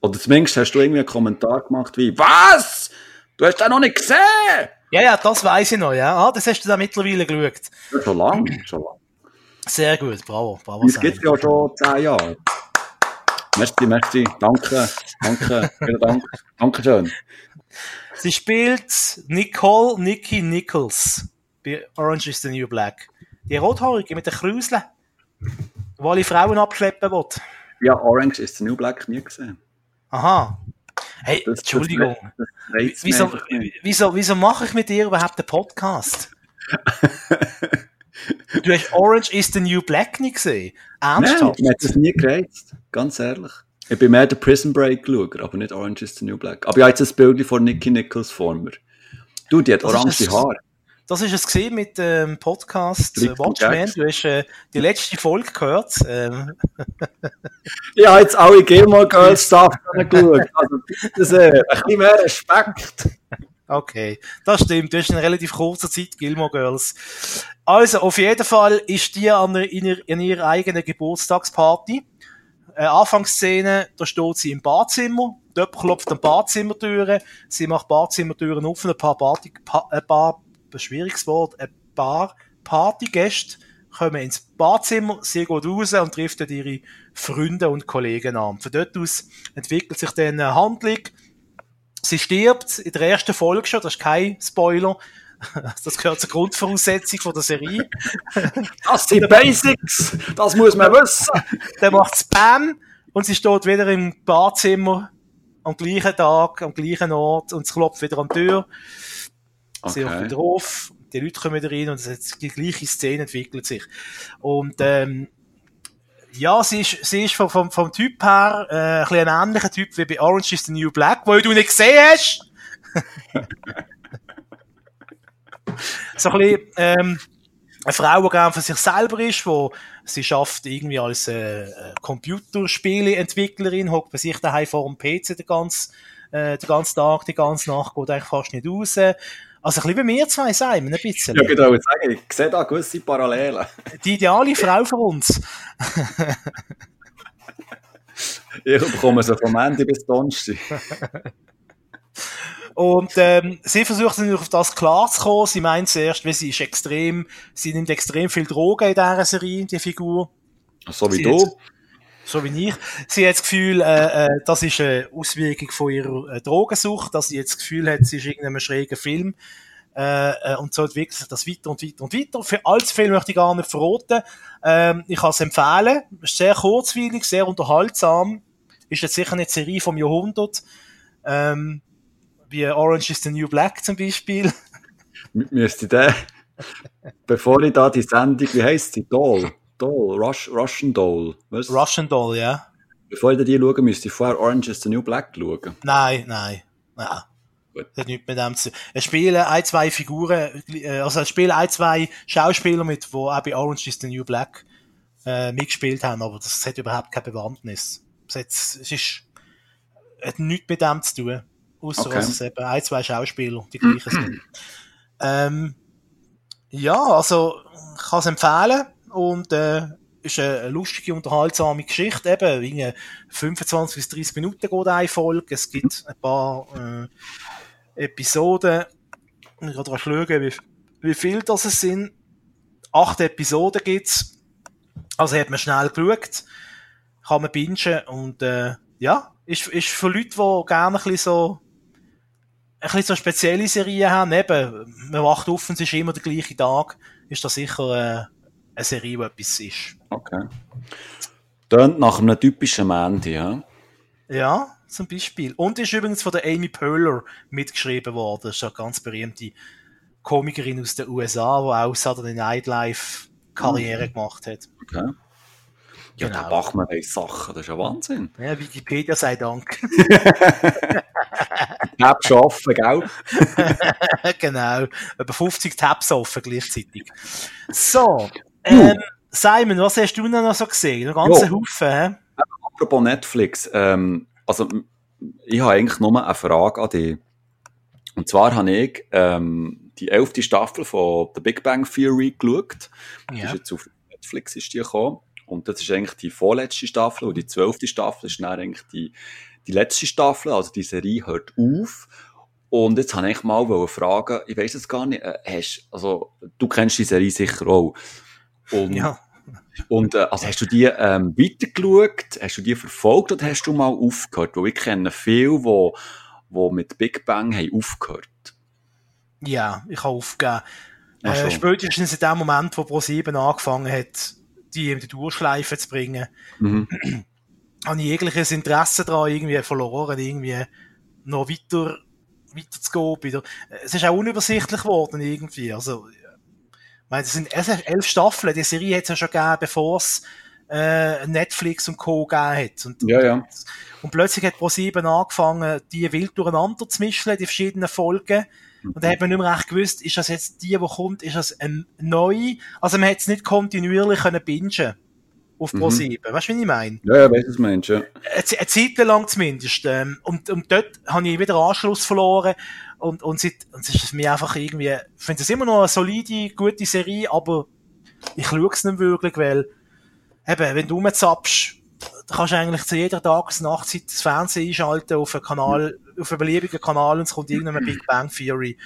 Oder zumindest hast du irgendwie einen Kommentar gemacht wie, was? Du hast den noch nicht gesehen? Ja, ja, das weiß ich noch, ja. Ah, das hast du da mittlerweile geschaut. Ja, schon lange, schon lange. Sehr gut, bravo, bravo. Das gibt ja schon zehn Jahre. Merci, merci, danke, danke, vielen Dank, danke schön. Sie spielt Nicole Nikki Nichols bei Orange is the New Black. Die Rothaarige mit den Kräuseln, wo alle Frauen abschleppen will. Ja, Orange is the New Black nie gesehen. Aha. Hey, Das- das- Entschuldigung. das mich wieso, wieso, wieso mache ich mit dir überhaupt einen Podcast? du hast Orange is the New Black nicht gesehen? Nein, Ernsthaft? mir hat das nie gereizt. Ganz ehrlich. Ich bin mehr der Prison Break Schauer, aber nicht Orange is the New Black. Aber ich habe jetzt ein Bild von Nicky Nichols vor mir. Du, die hat Das orange Haare. Das ist es gesehen mit dem Podcast äh, Liegt Watchmen. Du hast äh, die letzte Folge gehört. Ähm, habe jetzt alle Gilmore Girls Stuff angeschaut. Also bitte sehr, ein bisschen mehr Respekt. okay, das stimmt. Du hast in relativ kurzer Zeit Gilmore Girls. Also, auf jeden Fall ist die an, der- in, in ihrer eigenen Geburtstagsparty. Äh, Anfangsszene, da steht sie im Badzimmer. Dort klopft an Badzimmertüren. Sie macht Badzimmertüren auf. Ein paar, Party, pa, ein paar, ein schwieriges Wort, ein paar Partygäste kommen ins Badzimmer. Sie geht raus und trifft dort ihre Freunde und Kollegen an. Von dort aus entwickelt sich dann eine Handlung. Sie stirbt in der ersten Folge schon, das ist kein Spoiler. Das gehört zur Grundvoraussetzung von der Serie. Das sind Basics, das muss man wissen. Dann macht's Bam und sie steht wieder im Badzimmer am gleichen Tag, am gleichen Ort und es klopft wieder an die Tür. Okay. wieder auf, die Leute kommen wieder rein und es die gleiche Szene entwickelt sich. Und ähm, ja, sie ist, sie ist vom, vom, vom Typ her äh, ein bisschen ein ähnlicher Typ wie bei Orange is the New Black, wo du nicht gesehen hast. so ein bisschen, ähm, eine Frau, die gerne für sich selber ist, wo sie schafft irgendwie als äh, Computerspieleentwicklerin, hockt bei sich daheim vor dem PC den ganzen, äh, den ganzen Tag, die ganze Nacht, geht eigentlich fast nicht raus. Also ein bisschen wie wir zwei, Simon, ein bisschen. Ja, genau, ich sagen, ich sehe da gewisse Parallelen. Die ideale Frau für uns. Ich bekomme sie vom Ende bis Donnerstag. Und ähm, sie versucht natürlich auf das klarzukommen. Sie meint zuerst, weil sie ist extrem, sie nimmt extrem viel Drogen in dieser Serie, die Figur. So wie Sie du. jetzt- so wie ich. Sie hat das Gefühl, äh, äh, das ist eine Auswirkung von ihrer äh, Drogensucht, dass sie jetzt das Gefühl hat, sie ist irgendein schräger Film. Äh, äh, und so entwickelt sich das weiter und weiter und weiter. Für allzu viel möchte ich gar nicht verraten. Ähm, ich kann es empfehlen. Ist sehr kurzweilig, sehr unterhaltsam. Ist jetzt sicher die Serie vom Jahrhundert. Ähm, wie Orange is the New Black zum Beispiel. M- Müsste der, bevor ich da die Sendung, wie heisst sie? Doll. Doll, Rush, Russian Doll. Was? Russian Doll, ja. Bevor ich da die schaue, müsste ich vorher Orange is the New Black schauen. Nein, nein. nein. Gut. Das hat nichts mit dem zu tun. Es spielen ein, zwei Figuren, äh, also es spielen ein, zwei Schauspieler mit, die auch bei Orange is the New Black äh, mitgespielt haben, aber das hat überhaupt keine Bewandtnis. Es, hat, es ist, hat nichts mit dem zu tun. Außer Okay. dass es eben ein, zwei Schauspieler die gleichen sind. ähm, ja, also ich kann es empfehlen und äh, ist eine lustige, unterhaltsame Geschichte. Eben, irgendwie 25 bis 30 Minuten geht eine Folge. Es gibt ein paar äh, Episoden. Ich kann gerade schauen, wie, wie viel das es sind. Acht Episoden gibt's. Also hat man schnell geschaut. Kann man bingen und äh, ja, ist, ist für Leute, die gerne ein bisschen so ein bisschen so spezielle Serien haben, eben, man wacht auf und es ist immer der gleiche Tag, ist das sicher äh, eine Serie, die etwas ist. Okay. Tönt nach einem typischen Mandy, ja? Ja, zum Beispiel. Und ist übrigens von der Amy Poehler mitgeschrieben worden. Das ist eine ganz berühmte Komikerin aus den USA, die auch Saturday Night Live Karriere gemacht hat. Okay. Ja, Genau. der Bachmann weiss Sachen, das ist ja Wahnsinn. Ja, Wikipedia sei Dank. Schon offen, gell? genau. Über 50 Tabs offen gleichzeitig. So, ähm, Simon, was hast du denn noch so gesehen? Ein ganzer Ja. Haufen, hä? Apropos Netflix, ähm, also ich habe eigentlich nur eine Frage an dich. Und zwar habe ich ähm, die elfte Staffel von The Big Bang Theory geschaut. Die Ja. ist jetzt auf Netflix ist die gekommen. Und das ist eigentlich die vorletzte Staffel und die zwölfte Staffel ist dann eigentlich die, die letzte Staffel, also die Serie hört auf. Und jetzt habe ich mal fragen, ich weiß es gar nicht, äh, hast, also, du kennst die Serie sicher auch. Und, ja. Und, äh, also hast du die, ähm, weitergeschaut? Hast du die verfolgt oder hast du mal aufgehört? Weil ich kenne viele, die, die mit Big Bang haben aufgehört. Ja, ich habe aufgegeben. Äh, spätestens in dem Moment, wo Pro7 angefangen hat, die in die Durchschleife zu bringen, mhm. habe ich jegliches Interesse daran irgendwie verloren, irgendwie noch weiter, weiter zu gehen. Wieder. Es ist auch unübersichtlich geworden irgendwie. Also, meine, es sind elf Staffeln. Die Serie hat es ja schon gegeben, bevor es äh, Netflix und Co. gegeben hat. Und, ja, ja. und plötzlich hat Pro7 angefangen, die wild durcheinander zu mischen, die verschiedenen Folgen. Und dann hat man nicht mehr recht gewusst, ist das jetzt die, die kommt, ist das ein neu? Also man hat es nicht kontinuierlich können bingen auf Pro 7. Mhm. Weißt du, wie ich meine? Ja, ja, weißt du, was meinst, ja. Eine, eine Zeit lang zumindest. Ähm, und, und dort habe ich wieder Anschluss verloren. Und, und, seit, und es ist mir einfach irgendwie, ich finde es immer noch eine solide, gute Serie, aber ich schaue es nicht wirklich, weil, eben, wenn du rumzappst, da kannst du eigentlich zu jeder Tages- Nachtzeit das Fernsehen einschalten auf einen Kanal, auf einen beliebigen Kanal und es kommt irgendeine Big Bang Theory,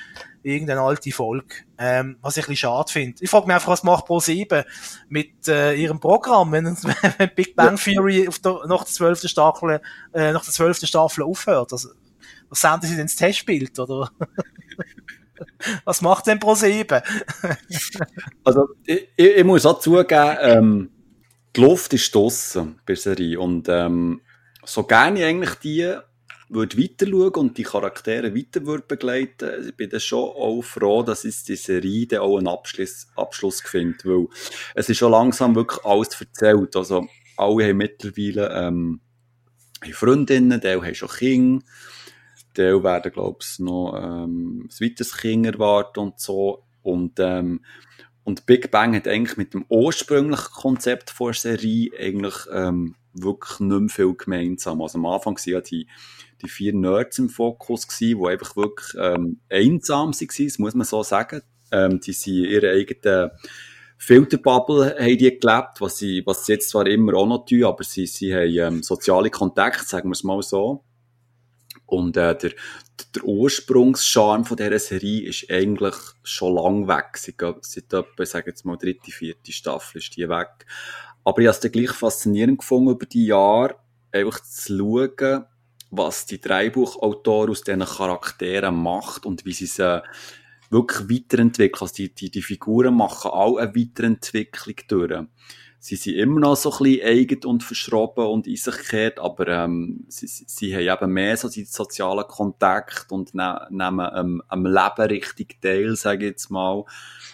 irgendeine alte Folge, ähm, was ich ein bisschen schade finde. Ich frage mich einfach, was macht Pro7 mit äh, ihrem Programm, wenn, wenn Big Bang Theory auf der, nach der zwölften Staffel, äh, nach der zwölften Staffel aufhört. Also, was senden sie denn ins Testbild, oder? was macht denn Pro7? also, ich, ich, muss auch zugeben, ähm, die Luft ist draussen bei Serie. Und ähm, so gerne ich eigentlich die würde weiter schauen und die Charaktere weiter würde begleiten, ich bin dann schon auch froh, dass es die Serie dann auch einen Abschluss, Abschluss findet, weil es ist schon langsam wirklich alles erzählt. Also alle haben mittlerweile ähm, haben Freundinnen, die haben schon Kinder, die werden, glaube ich, noch ähm, ein weiteres Kind erwarten und so. Und ähm, und Big Bang hat eigentlich mit dem ursprünglichen Konzept der Serie eigentlich ähm, wirklich nicht mehr viel gemeinsam. Also am Anfang waren ja die, die vier Nerds im Fokus, gewesen, die einfach wirklich ähm, einsam waren, das muss man so sagen. Ähm, die sind ihre eigenen Filterbubble haben die gelebt, was sie, was sie jetzt zwar immer auch noch tun, aber sie, sie haben ähm, soziale Kontakte, sagen wir es mal so. Und äh, der, der Ursprungscharme von dieser Serie ist eigentlich schon lang weg. Seit, seit etwa, sagen jetzt mal, dritte, vierte Staffel ist die weg. Aber ich habe es dann gleich faszinierend gefunden, über die Jahre einfach zu schauen, was die Dreibuchautor aus diesen Charakteren macht und wie sie sie wirklich weiterentwickeln. Also die, die, die Figuren machen auch eine Weiterentwicklung durch sie sind immer noch so ein bisschen eigen und verschroben und in sich gekehrt, aber ähm, sie, sie haben eben mehr so die sozialen Kontakt und ne, nehmen ähm, am Leben richtig teil, sage ich jetzt mal.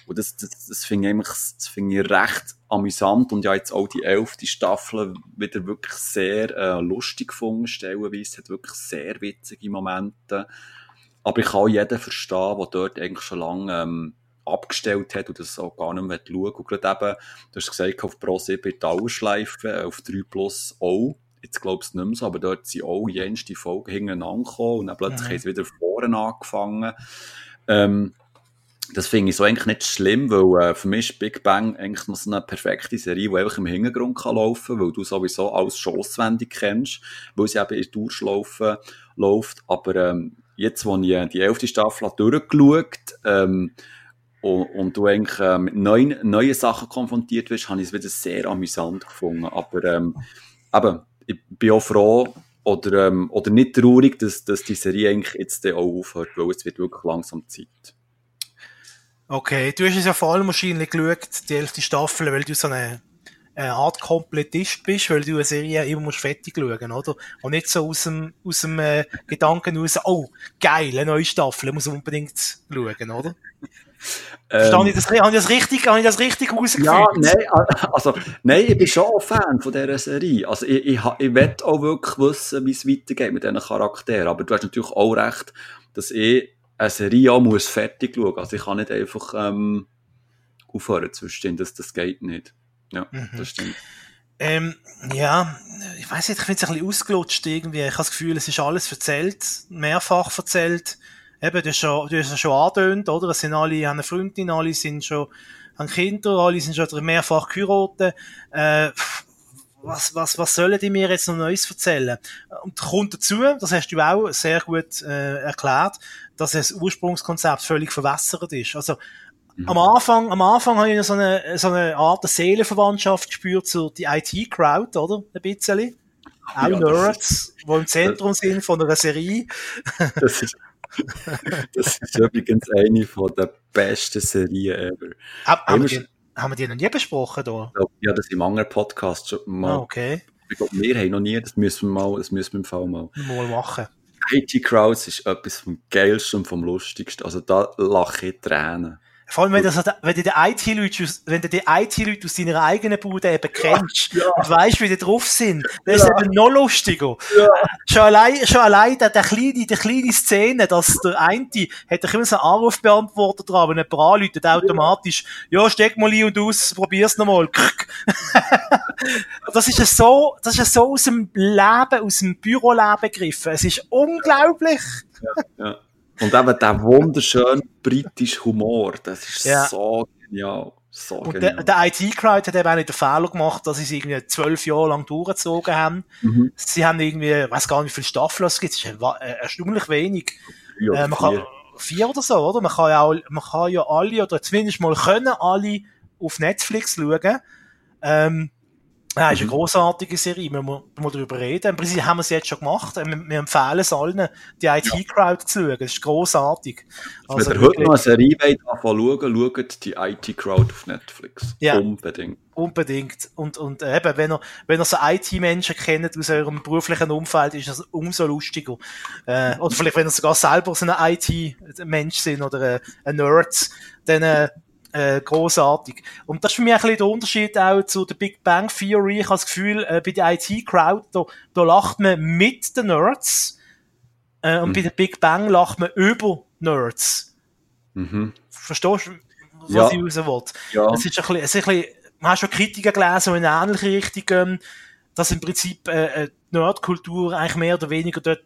Und das, das, das finde ich, eigentlich, das finde ich recht amüsant und ja jetzt auch die elfte Staffel wieder wirklich sehr äh, lustig gefunden, stellenweise, hat wirklich sehr witzige Momente. Aber ich kann auch jeden verstehen, der dort eigentlich schon lange ähm, abgestellt hat und das auch gar nicht mehr schauen Und gerade eben, du hast gesagt, auf Pro 7 die Dauerschleife, auf 3 Plus auch. Jetzt glaubst du nicht mehr so, aber dort sind auch jenste Folgen hintereinander gekommen und dann plötzlich mhm. haben sie wieder vorne angefangen. Ähm, das finde ich so eigentlich nicht schlimm, weil äh, für mich ist Big Bang eigentlich noch so eine perfekte Serie, die einfach im Hintergrund kann laufen, weil du sowieso alles schon auswendig kennst, weil sie eben in Durchlaufen läuft. Aber ähm, jetzt, wo ich die elfte Staffel durchgeschaut ähm, und, und du eigentlich äh, mit neuen, neuen Sachen konfrontiert wirst, habe ich es wieder sehr amüsant gefunden. Aber ähm, eben, ich bin auch froh oder, ähm, oder nicht traurig, dass, dass die Serie eigentlich jetzt auch aufhört, weil es wird wirklich langsam Zeit. Okay, du hast es ja vor allem wahrscheinlich geschaut, die elfte Staffel, weil du so eine, eine Art Komplettist bist, weil du eine Serie immer musst fertig schauen, oder? Und nicht so aus dem, aus dem äh, Gedanken raus, oh, geil, eine neue Staffel, muss unbedingt schauen, oder? Ähm, ich das, habe ich das richtig, habe ich das richtig rausgeführt? Ja, nein, also, nein, ich bin schon ein Fan von dieser Serie. Also, ich, ich, ich will auch wirklich wissen, wie es weitergeht mit diesen Charakteren. Aber du hast natürlich auch recht, dass ich eine Serie auch muss fertig schauen. Also, ich kann nicht einfach, ähm, aufhören zu verstehen, dass das geht nicht. Ja, mhm. das stimmt. Ähm, ja, ich weiß nicht, ich finde es ein bisschen ausgelutscht irgendwie. Ich habe das Gefühl, es ist alles erzählt, mehrfach erzählt eben, du hast, schon, du hast schon angedeutet, oder? Es sind alle, haben eine Freundin, alle sind schon, haben Kinder, alle sind schon mehrfach geheiratet. Äh, was, was, was sollen die mir jetzt noch Neues erzählen? Und kommt dazu, das hast du auch sehr gut äh, erklärt, dass das Ursprungskonzept völlig verwässert ist. Also, mhm. am Anfang, am Anfang habe ich so eine, so eine Art Seelenverwandtschaft gespürt zu die IT-Crowd, oder? Ein bisschen. Auch ja, Nerds, die im Zentrum sind von einer Serie. Das ist, das ist übrigens eine von der besten Serien ever. Hab, haben, wir die, haben wir die noch nie besprochen? Da? Ja, das im anderen Podcast schon mal. Ah, okay. Ich glaube, wir haben noch nie, das müssen wir mal, das müssen wir im Fall mal. Mal machen. IT-Crowds ist etwas vom geilsten und vom lustigsten. Also da lache ich Tränen. Vor allem, wenn, das, wenn du die IT-Leute wenn du die IT-Leute aus deiner eigenen Bude eben kennst ja, ja. und weißt, wie die drauf sind, dann ist es eben noch lustiger. Ja. Schon allein, schon allein der, der kleine, die kleine Szene, dass der eine, hat doch immer so einen Anrufbeantworter dran, wenn jemand anruft, automatisch, ja, steck mal ein und aus, probier's nochmal. das ist so, das ist so aus dem Leben, aus dem Büroleben gegriffen. Es ist unglaublich. Ja, ja. Und eben der wunderschöne britische Humor, das ist ja. so genial. So und genial. der, der IT-Crowd hat eben auch nicht den Fehler gemacht, dass sie es irgendwie zwölf Jahre lang durchgezogen haben. Mhm. Sie haben irgendwie, ich weiß gar nicht, wie viele Staffeln es gibt, es ist äh, erstaunlich wenig. Ja, äh, man kann, vier oder so, oder? Man kann ja, auch, man kann ja alle, oder zumindest mal können alle auf Netflix schauen. Ähm, ja, ist eine mhm. großartige Serie, wir müssen darüber reden. Im Prinzip haben wir es jetzt schon gemacht. Wir, empfehlen es allen, die IT-Crowd zu schauen. Das ist großartig. Also, Wenn ihr heute noch eine Serie wollt, schauen, schaut die IT-Crowd auf Netflix. Ja. Unbedingt. Unbedingt. Und, und eben, wenn ihr, wenn ihr so IT-Menschen kennt aus eurem beruflichen Umfeld, ist das umso lustiger. Äh, oder vielleicht, wenn ihr sogar selber so ein IT-Mensch sind oder äh, ein Nerd, dann, äh, äh, großartig. Und das ist für mich ein bisschen der Unterschied auch zu der Big Bang Theory. Ich habe das Gefühl, äh, bei der IT-Crowd, da, da lacht man mit den Nerds äh, und mhm. bei der Big Bang lacht man über Nerds. Mhm. Verstehst du, was ja. ich raus will? Ja. Es ist ein bisschen, es ist ein bisschen, man hat schon Kritiken gelesen, die in eine ähnliche Richtung gehen, dass im Prinzip äh, äh Nerdkultur eigentlich mehr oder weniger dort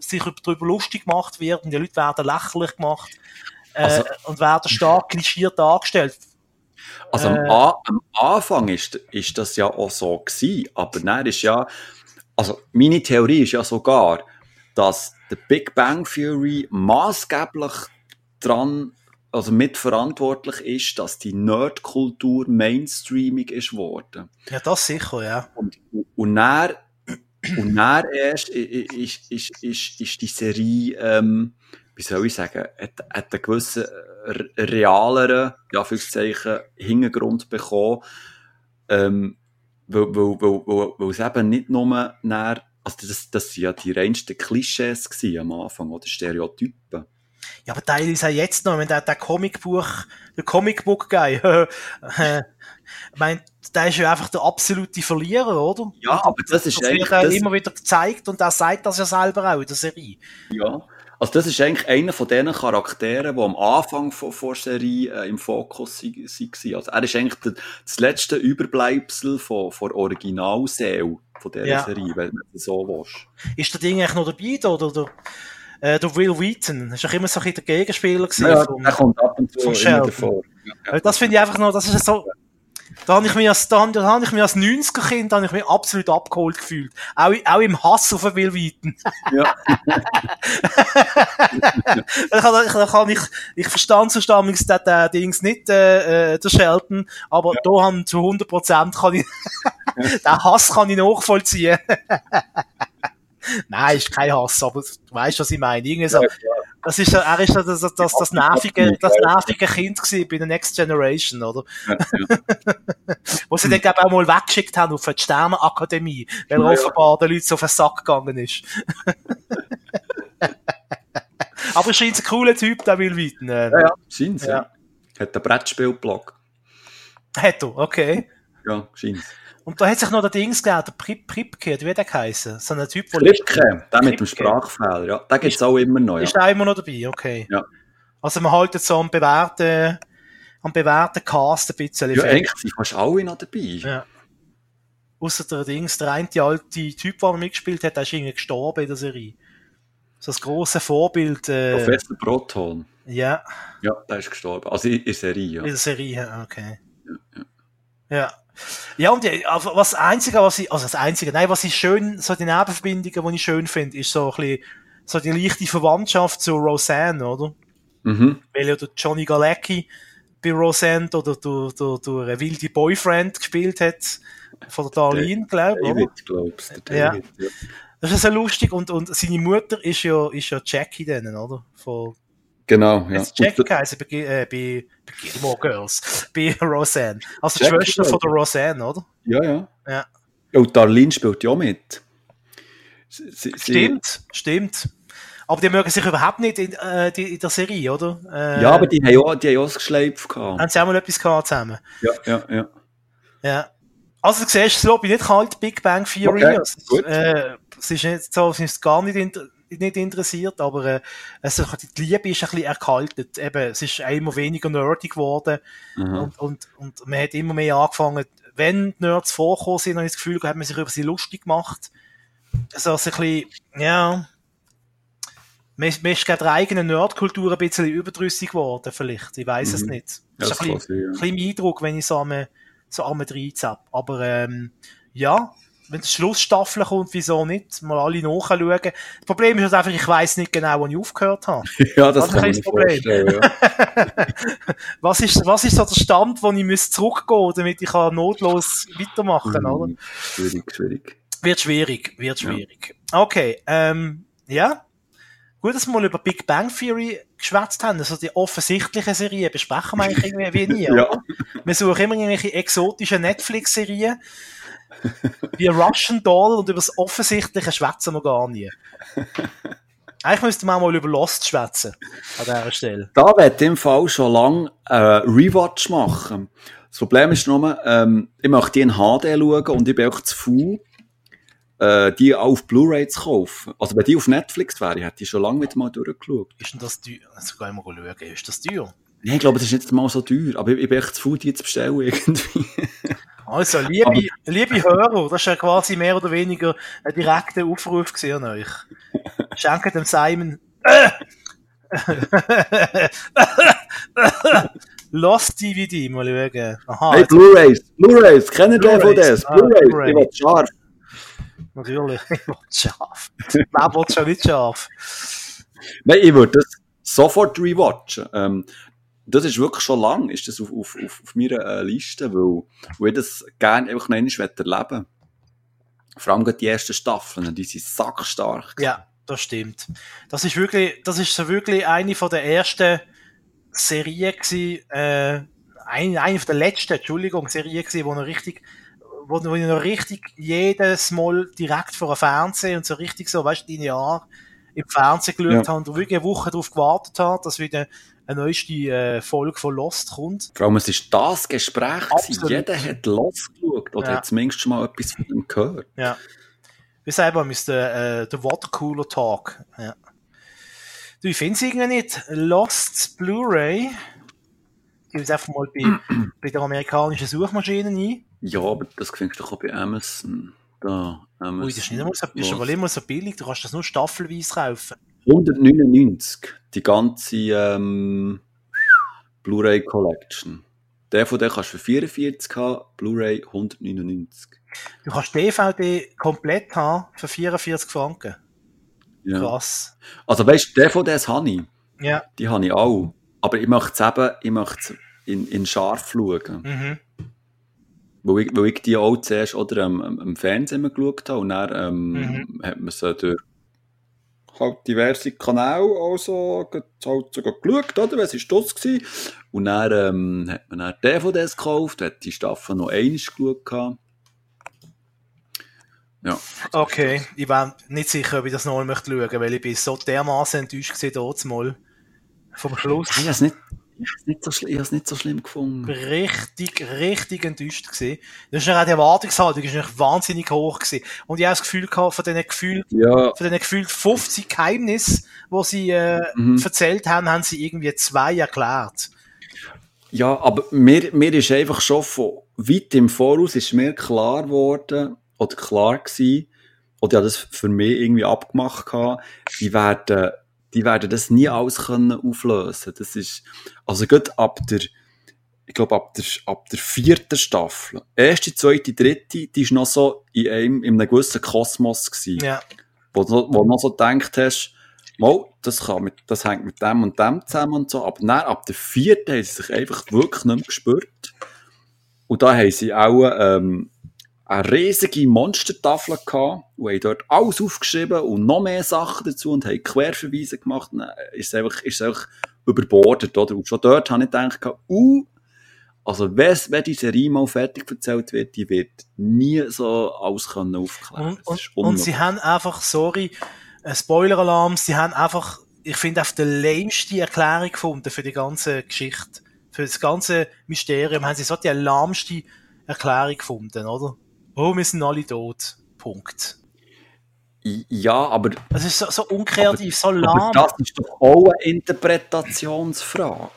sich darüber lustig gemacht wird und die Leute werden lächerlich gemacht also, äh, und werden stark klischiert dargestellt. Also äh, am, am, Anfang ist, ist das ja auch so gewesen, aber dann ist ja, also meine Theorie ist ja sogar, dass der Big Bang Theory maßgeblich dran, also mitverantwortlich ist, dass die Nerdkultur mainstreamig ist worden. Ja, das sicher, ja. Und, und dann, und dann erst ist, ist, ist, ist die Serie, ähm, wie soll ich sagen, hat, hat einen gewissen äh, realeren, ja, Zeichen, Hintergrund bekommen, ähm, weil, weil, weil, weil, weil es eben nicht nur näher, also das, das sind ja die reinsten Klischees am Anfang, oder Stereotypen. Ja, aber Teil ist ja jetzt noch, wenn der, der Comicbuch, der Comicbook-Guy, äh, ich meine, der ist ja einfach der absolute Verlierer, oder? Ja, aber das ist das eigentlich... Das wird immer wieder gezeigt und er sagt das ja selber auch in der Serie. Ja, also das ist eigentlich einer von diesen Charakteren, die am Anfang von der Serie äh, im Fokus waren. Also er ist eigentlich der, das letzte Überbleibsel von, von Originalseele von dieser ja. Serie, wenn du so willst. Ist der Ding eigentlich noch dabei, oder? oder? Äh, der Will Wheaton, ist auch immer so ein der Gegenspieler. Ja, vom, der kommt ab und zu immer davor. Ja, das finde ich einfach noch, das ist so, da habe ich mich als, da, da habe ich mich als 90er-Kind, habe ich mich absolut abgeholt gefühlt. Auch, auch im Hass auf den Will Wheaton. Ja. da kann, kann ich, ich verstand so stammings den, den Dings nicht, äh, äh, der Shelton, aber ja. da haben zu 100 Prozent kann ich, den Hass kann ich nachvollziehen. Nein, ist kein Hass, aber du weißt, was ich meine. Irgendwie so, das ist, er ist das, das, das, das nervige, das nervige Kind gewesen bei der Next Generation, oder? Ja, ja. Wo sie dann, glaube auch mal weggeschickt haben auf die Sternenakademie, weil ja, offenbar den Leuten so auf den Sack gegangen ist. Aber er scheint ein cooler Typ, der will weiten. Äh. Ja, ja, scheint ja. Hat einen Brettspielblog. Hat er, okay. Ja, scheint und da hat sich noch der Dings gegeben, der Prip, Pripke, wie der geheißen? So ein Typ, der. Pripke, der mit dem Sprachfehler, ja. Der gibt es auch immer noch, ja. Ist der immer noch dabei, okay. Ja. Also man haltet so am bewährten, am bewährten Cast ein bisschen. Ja, eigentlich sind fast alle noch dabei. Ja. Außer der Dings, der eine alte Typ, der mitgespielt hat, der ist irgendwie gestorben in der Serie. So das grosse Vorbild. Äh, Professor Proton. Ja. Ja, der ist gestorben. Also in der Serie, ja. In der Serie, okay. Ja, ja. ja. Ja, und die, aber was das Einzige, was ich, also das Einzige, nein, was ich schön, so die Nebenverbindungen, die ich schön finde, ist so ein bisschen, so die leichte Verwandtschaft zu Roseanne, oder? Mhm. Weil ja der Johnny Galecki bei Roseanne oder der, der, der wilde Boyfriend gespielt hat, von der Darlene, glaube ich? David, glaubst du? Ja. Ja. Das ist ja so lustig und, und seine Mutter ist ja, ist ja Jackie dann, oder? Von, Genau, ja. Und der- geheißen bei, äh, bei, bei Gilmore Girls, bei Roseanne. Also die Schwester von der? Roseanne, oder? Ja, ja. Ja. Und Darlene spielt ja auch mit. Sie, sie, Stimmt, stimmt. Aber die mögen sich überhaupt nicht in, äh, die, in der Serie, oder? Äh, Ja, aber die haben ja auch, die haben ja auch das Geschleif gehabt. Haben sie auch mal etwas gehabt zusammen? Ja, ja, ja. Ja. Also du siehst, das Lobby nicht kalt, Big Bang Theory. Okay, es, gut. Äh, es ist nicht so, es ist gar nicht, inter nicht interessiert, aber äh, es, die Liebe ist ein bisschen erkaltet. Eben, es ist immer weniger nerdy geworden Aha. und, und, und man hat immer mehr angefangen, wenn die Nerds vorgekommen sind, habe ich das Gefühl, hat man sich über sie lustig gemacht. Also es ist ein bisschen, ja, man ist, man ist gegen die eigene Nerdkultur ein bisschen überdrüssig geworden, vielleicht. Ich weiß es Mhm. nicht. Ja, Das das ist ein bisschen, sein, ein bisschen mein Eindruck, wenn ich so am, so am reinzapp. Aber ähm, ja, wenn die Schlussstaffel kommt, wieso nicht? Mal alle nachschauen. Das Problem ist halt einfach, ich weiss nicht genau, wo ich aufgehört habe. ja. ja, das Das kann ist das Problem. Ja. Was ist, was ist so der Stand, wo ich muss zurückgehen damit ich kann notlos weitermachen oder? Mhm. Schwierig, schwierig. Wird schwierig, wird Ja. schwierig. Okay, ähm, ja. Gut, dass wir mal über Big Bang Theory geschwätzt haben. Also die offensichtlichen Serien besprechen wir eigentlich irgendwie wie nie. Ja. Wir suchen immer irgendwelche exotischen Netflix-Serien. Wie Russian Doll und über das Offensichtliche schwätzen wir gar nie. Eigentlich müssten wir auch mal über Lost schwätzen. An dieser Stelle. Da wird im Fall schon lange äh, Rewatch machen. Das Problem ist nur, ähm, ich möchte die in HD schauen und ich bin auch zu faul, äh, die auf Blu-ray zu kaufen. Also wenn die auf Netflix wäre, hätte ich schon lange wieder mal durchgeschaut. Ist denn das teuer? Also gehen wir mal schauen. Ist das teuer? Nein, ich glaube, das ist nicht mal so teuer, aber ich, ich bin echt zu faul, die zu bestellen irgendwie. Also, liebe, liebe Hörer, das ist ja quasi mehr oder weniger ein direkter Aufruf an euch. Schenkt dem Simon Lost DVD, mal schauen. Aha, hey, Blu-rays, Blu-rays, kennen die von das? ah, Blu-rays, Blu-ray. ich will scharf. natürlich. Ich will scharf. Wer will schon nicht scharf? Nein, ich würde das sofort rewatchen. Ähm, das ist wirklich schon lang, ist das auf, auf, auf, auf meiner äh, Liste, weil, weil ich das gerne einfach noch einmal erleben möchte. Vor allem gerade die ersten Staffeln, die sind sackstark. Ja, das stimmt. Das ist wirklich, das ist so wirklich eine von der ersten Serien gewesen, äh, eine, eine von der letzten, Entschuldigung, Serien gewesen, wo noch richtig, wo, wo ich noch richtig jedes Mal direkt vor dem Fernsehen und so richtig so, weißt du, linear im Fernsehen geschaut Ja. habe und wirklich eine Woche darauf gewartet habe, dass wieder eine neueste äh, Folge von Lost kommt. Vor allem, es ist das Gespräch. Absolut. Jeder hat losgeschaut oder Ja. hat zumindest schon mal etwas von ihm gehört. Ja. Wir, ist der, äh, der Watercooler Talk. Ja. Du, ich finde es irgendwie nicht. Lost Blu-ray. Ich gebe es einfach mal bei, bei der amerikanischen Suchmaschine ein. Ja, aber das findest du doch auch bei Amazon. Da, Amazon. Ui, das ist nicht immer so, ist aber immer so billig. Du kannst das nur staffelweise kaufen. 199, die ganze ähm, Blu-ray Collection. Der von der kannst du für 44 haben, Blu-ray 199. Du kannst DVD komplett haben für 44 Franken. Ja. Krass. Also weißt du, der von das habe ich. Ja. Die habe ich auch. Aber ich möchte es eben, ich möchte es in, in scharf schauen. Mhm. Weil, ich, weil ich die auch zuerst oder am, am Fernsehen geschaut habe und dann ähm, Mhm. hat man sie durch halt diverse Kanäle also halt sogar geschaut, oder? Was ist das gewesen? Und dann ähm, hat man dann DVDs gekauft, hat die Staffel noch einmal geschaut. Ja. Okay, ich war nicht sicher, ob ich das noch mal möchte schauen, weil ich bin so dermaßen enttäuscht dort mal. Vom Schluss. Ich habe es nicht, ich hab's nicht, so schli- ich hab's nicht so schlimm gefunden. richtig, richtig enttäuscht gewesen. Das ist ja auch die Erwartungshaltung, ist natürlich wahnsinnig hoch gewesen. Und ich habe das Gefühl gehabt, von diesen gefühlt, Ja, von diesen gefühlt 50 Geheimnissen, die sie, äh, Mhm. erzählt haben, haben sie irgendwie zwei erklärt. Ja, aber mir, mir ist einfach schon von weit im Voraus ist mir klar geworden, oder klar gewesen, oder ja, das für mich irgendwie abgemacht gehabt, die werden, die werden das nie alles können auflösen. Das ist, also gerade ab der, ich glaube, ab der, ab der vierten Staffel. Erste, zweite, dritte, die ist noch so in einem, in einem gewissen Kosmos gewesen. Ja. Wo, du- wo noch so gedacht hast, mal, das kann mit, das hängt mit dem und dem zusammen und so. Aber dann, ab der vierten haben sie sich einfach wirklich nicht mehr gespürt. Und da haben sie auch, ähm, eine riesige Monstertafel gehabt und haben dort alles aufgeschrieben und noch mehr Sachen dazu und haben Querverweise gemacht. Dann ist es einfach, ist es einfach überbordet, oder? Und schon dort habe ich gedacht, uh, also wenn, wenn die Serie mal fertig erzählt wird, die wird nie so alles können aufklären. Und, und, und sie haben einfach, sorry, ein Spoiler-Alarm, sie haben einfach, ich finde, auf der lämste Erklärung gefunden für die ganze Geschichte. Für das ganze Mysterium haben sie so die lahmste Erklärung gefunden, oder? Oh, wir sind alle tot. Punkt. Ja, aber, Es ist so, so unkreativ, so aber lahm. das ist doch auch eine Interpretationsfrage.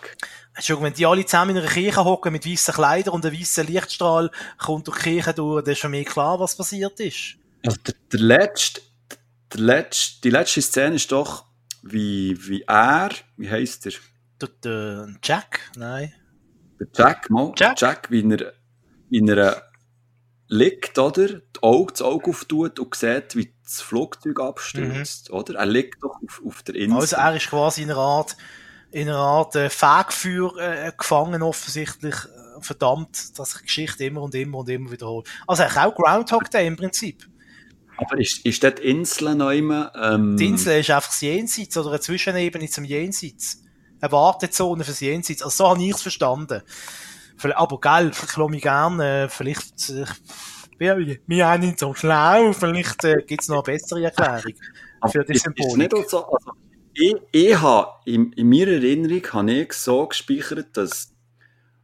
Schon, wenn die alle zusammen in einer Kirche hocken mit weißen Kleidern und ein weißer Lichtstrahl kommt durch die Kirche durch, dann ist schon mir klar, was passiert ist. Also der, der letzte, der letzte, die letzte Szene ist doch, wie, wie er, wie heisst er? Der, der Jack? Nein. Der Jack, mal, Jack? Jack, wie er, wie er liegt, oder? Die Augen, das Auge auftut und sieht, wie das Flugzeug abstürzt, oder? Er liegt doch auf, auf der Insel. Mhm. Also er ist quasi in einer Art, in einer Art äh, Fegfeuer äh, gefangen offensichtlich. Äh, verdammt, dass sich Geschichte immer und immer und immer wiederholt. Also eigentlich auch Groundhog Day im Prinzip. Aber ist, ist dort Insel noch immer, ähm, Die Insel ist einfach das Jenseits oder eine Zwischenebene zum Jenseits. Eine Wartezone fürs Jenseits. Also so habe ich es verstanden. Vielleicht- Aber geil, ich mich gerne, äh, vielleicht, wir, wir haben nicht so schlau, vielleicht äh, gibt es noch eine bessere Erklärung für die Symbolik. also, ich, ich habe, in, in meiner Erinnerung habe ich so gespeichert, dass,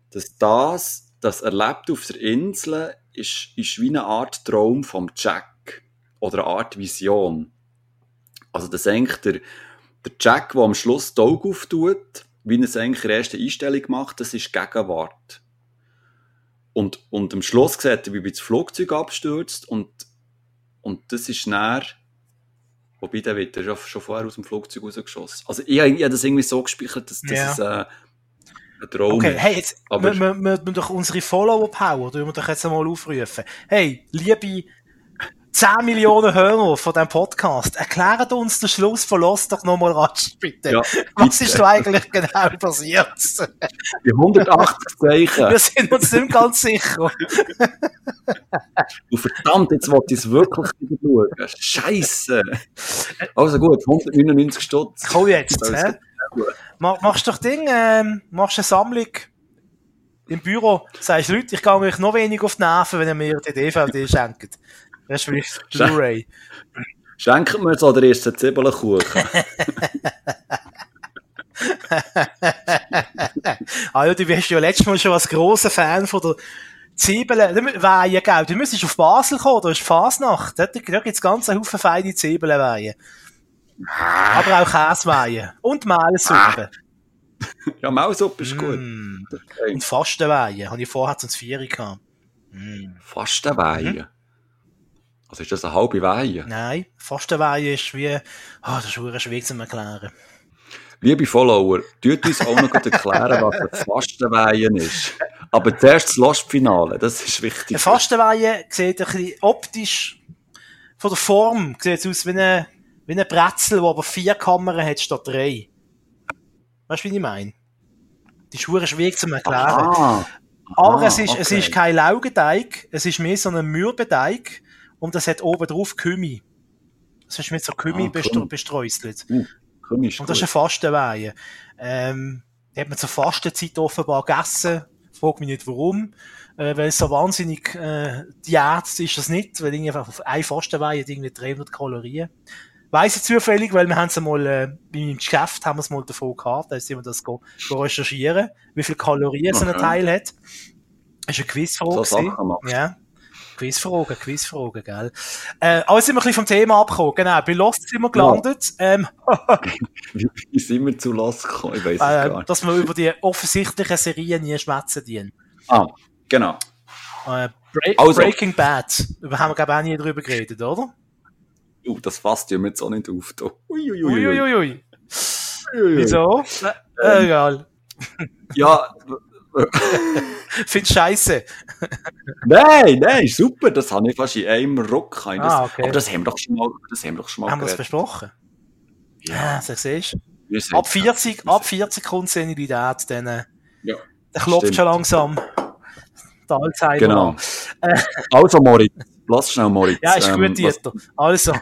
dass das, das Erlebte auf der Insel, ist, ist wie eine Art Traum vom Jack. Oder eine Art Vision. Also, dass eigentlich der, der Jack, der am Schluss die Augen auftut, wie er es eigentlich in der ersten Einstellung macht, das ist Gegenwart. Und, und am Schluss sieht er, wie das Flugzeug abstürzt und, und das ist näher, wobei der wird schon, schon vorher aus dem Flugzeug rausgeschossen. Also ich, ich habe das irgendwie so gespeichert, dass das Ja. es, äh, ein Traum Okay, ist. hey, jetzt Aber- wir, wir, wir, wir doch unsere Follower-Power, wir doch jetzt einmal aufrufen. Hey, liebe 10 Millionen Hörer von diesem Podcast, erklärt uns den Schluss von Lost doch nochmal rasch, bitte. Ja, Was bitte. ist da eigentlich genau passiert? Die 180 Zeichen. Wir sind uns nicht ganz sicher. Du verdammt, jetzt wollte ich es wirklich wieder schauen. Scheisse. Also gut, 199 Stutz. Komm jetzt? Mach, machst doch Ding, ähm, machst eine Sammlung im Büro, sagst Leute, ich gehe euch noch weniger auf die Nerven, wenn ihr mir die DVD schenkt. Das ist Blu-ray. Schenkt mir so den ersten Zwiebelkuchen. Ah ja, du bist ja letztes Mal schon als grosser Fan von der Zwiebelweihe, gell? Du müsstest auf Basel kommen, da ist Fasnacht. Dort, dort gibt's ganz einen Haufen feine Zwiebelweihe. Aber auch Käseweihe. Und Mehlsuppe. Ja, Maulsuppe ist gut. Mm. Okay. Und Fastenweihe. Habe ich vorher zum Vieri gehabt. Mm. Fast eine Weihe. Also ist das eine halbe Weihe? Nein, Fastenweihe ist wie, ah, das ist verdammt schwierig zu erklären. Liebe Follower, tut uns auch noch erklären, was eine Fastenweihe ist. Aber zuerst das Lost-Finale, das ist wichtig. Eine Fastenweihe sieht ein bisschen optisch, von der Form, sieht aus wie eine, wie eine Brezel, die aber vier Kammern hat statt drei. Weißt du, wie ich meine? Die ist verdammt schwierig zu erklären. Ah, Aber ah, es ist, es okay. ist kein Laugenteig, es ist mehr so ein Mürbeteig und es hat oben drauf Kümi. Es ist mit so Kümi Ah, bestre bestreuselt. Ist Und das gut. ist eine Fastenweihe. Ähm, die hat man zur Fastenzeit offenbar gegessen. Frag mich nicht warum. Äh, weil es so wahnsinnig, äh, Diät ist das nicht, weil irgendwie einfach auf eine Fastenweihe hat irgendwie 300 Kalorien. Weiss ich zufällig, weil wir haben es einmal, äh, bei meinem Geschäft haben wir es mal davon gehabt, da sind wir das go, go recherchieren, wie viel Kalorien so ein Okay. Teil hat. Das ist eine Quizfrage. So gewesen. Sachen machst du. Ja. Quizfragen, Quizfragen, gell. Äh, aber jetzt sind wir ein bisschen vom Thema abgekommen. Genau, bei Lost sind wir gelandet. Ähm, Wie, sind wir zu Lost gekommen? Ich weiß es äh, gar nicht. dass wir über die offensichtlichen Serien nie schwätzen dienen. Ah, genau. Äh, Bra Also. Breaking Bad, über haben wir glaube ich auch nie drüber geredet, oder? Uh, das fasst ja mir jetzt auch nicht auf. Uiuiui. Uiuiui. Wieso? Äh, egal. Ja, Findest scheiße? nein, nein, super. Das habe ich fast in einem Ruck. Das, ah, okay. Aber das haben wir doch schon mal, das haben wir doch schon mal Haben wir das besprochen? Ja. ja so siehst du. Ab 40, ab 40 kommt Senilität, dann, äh, ja, der klopft schon langsam. Der Alzheimer. Genau. also, Moritz. Lass schnell, Moritz. Ja, ist gut, Dieter. Also,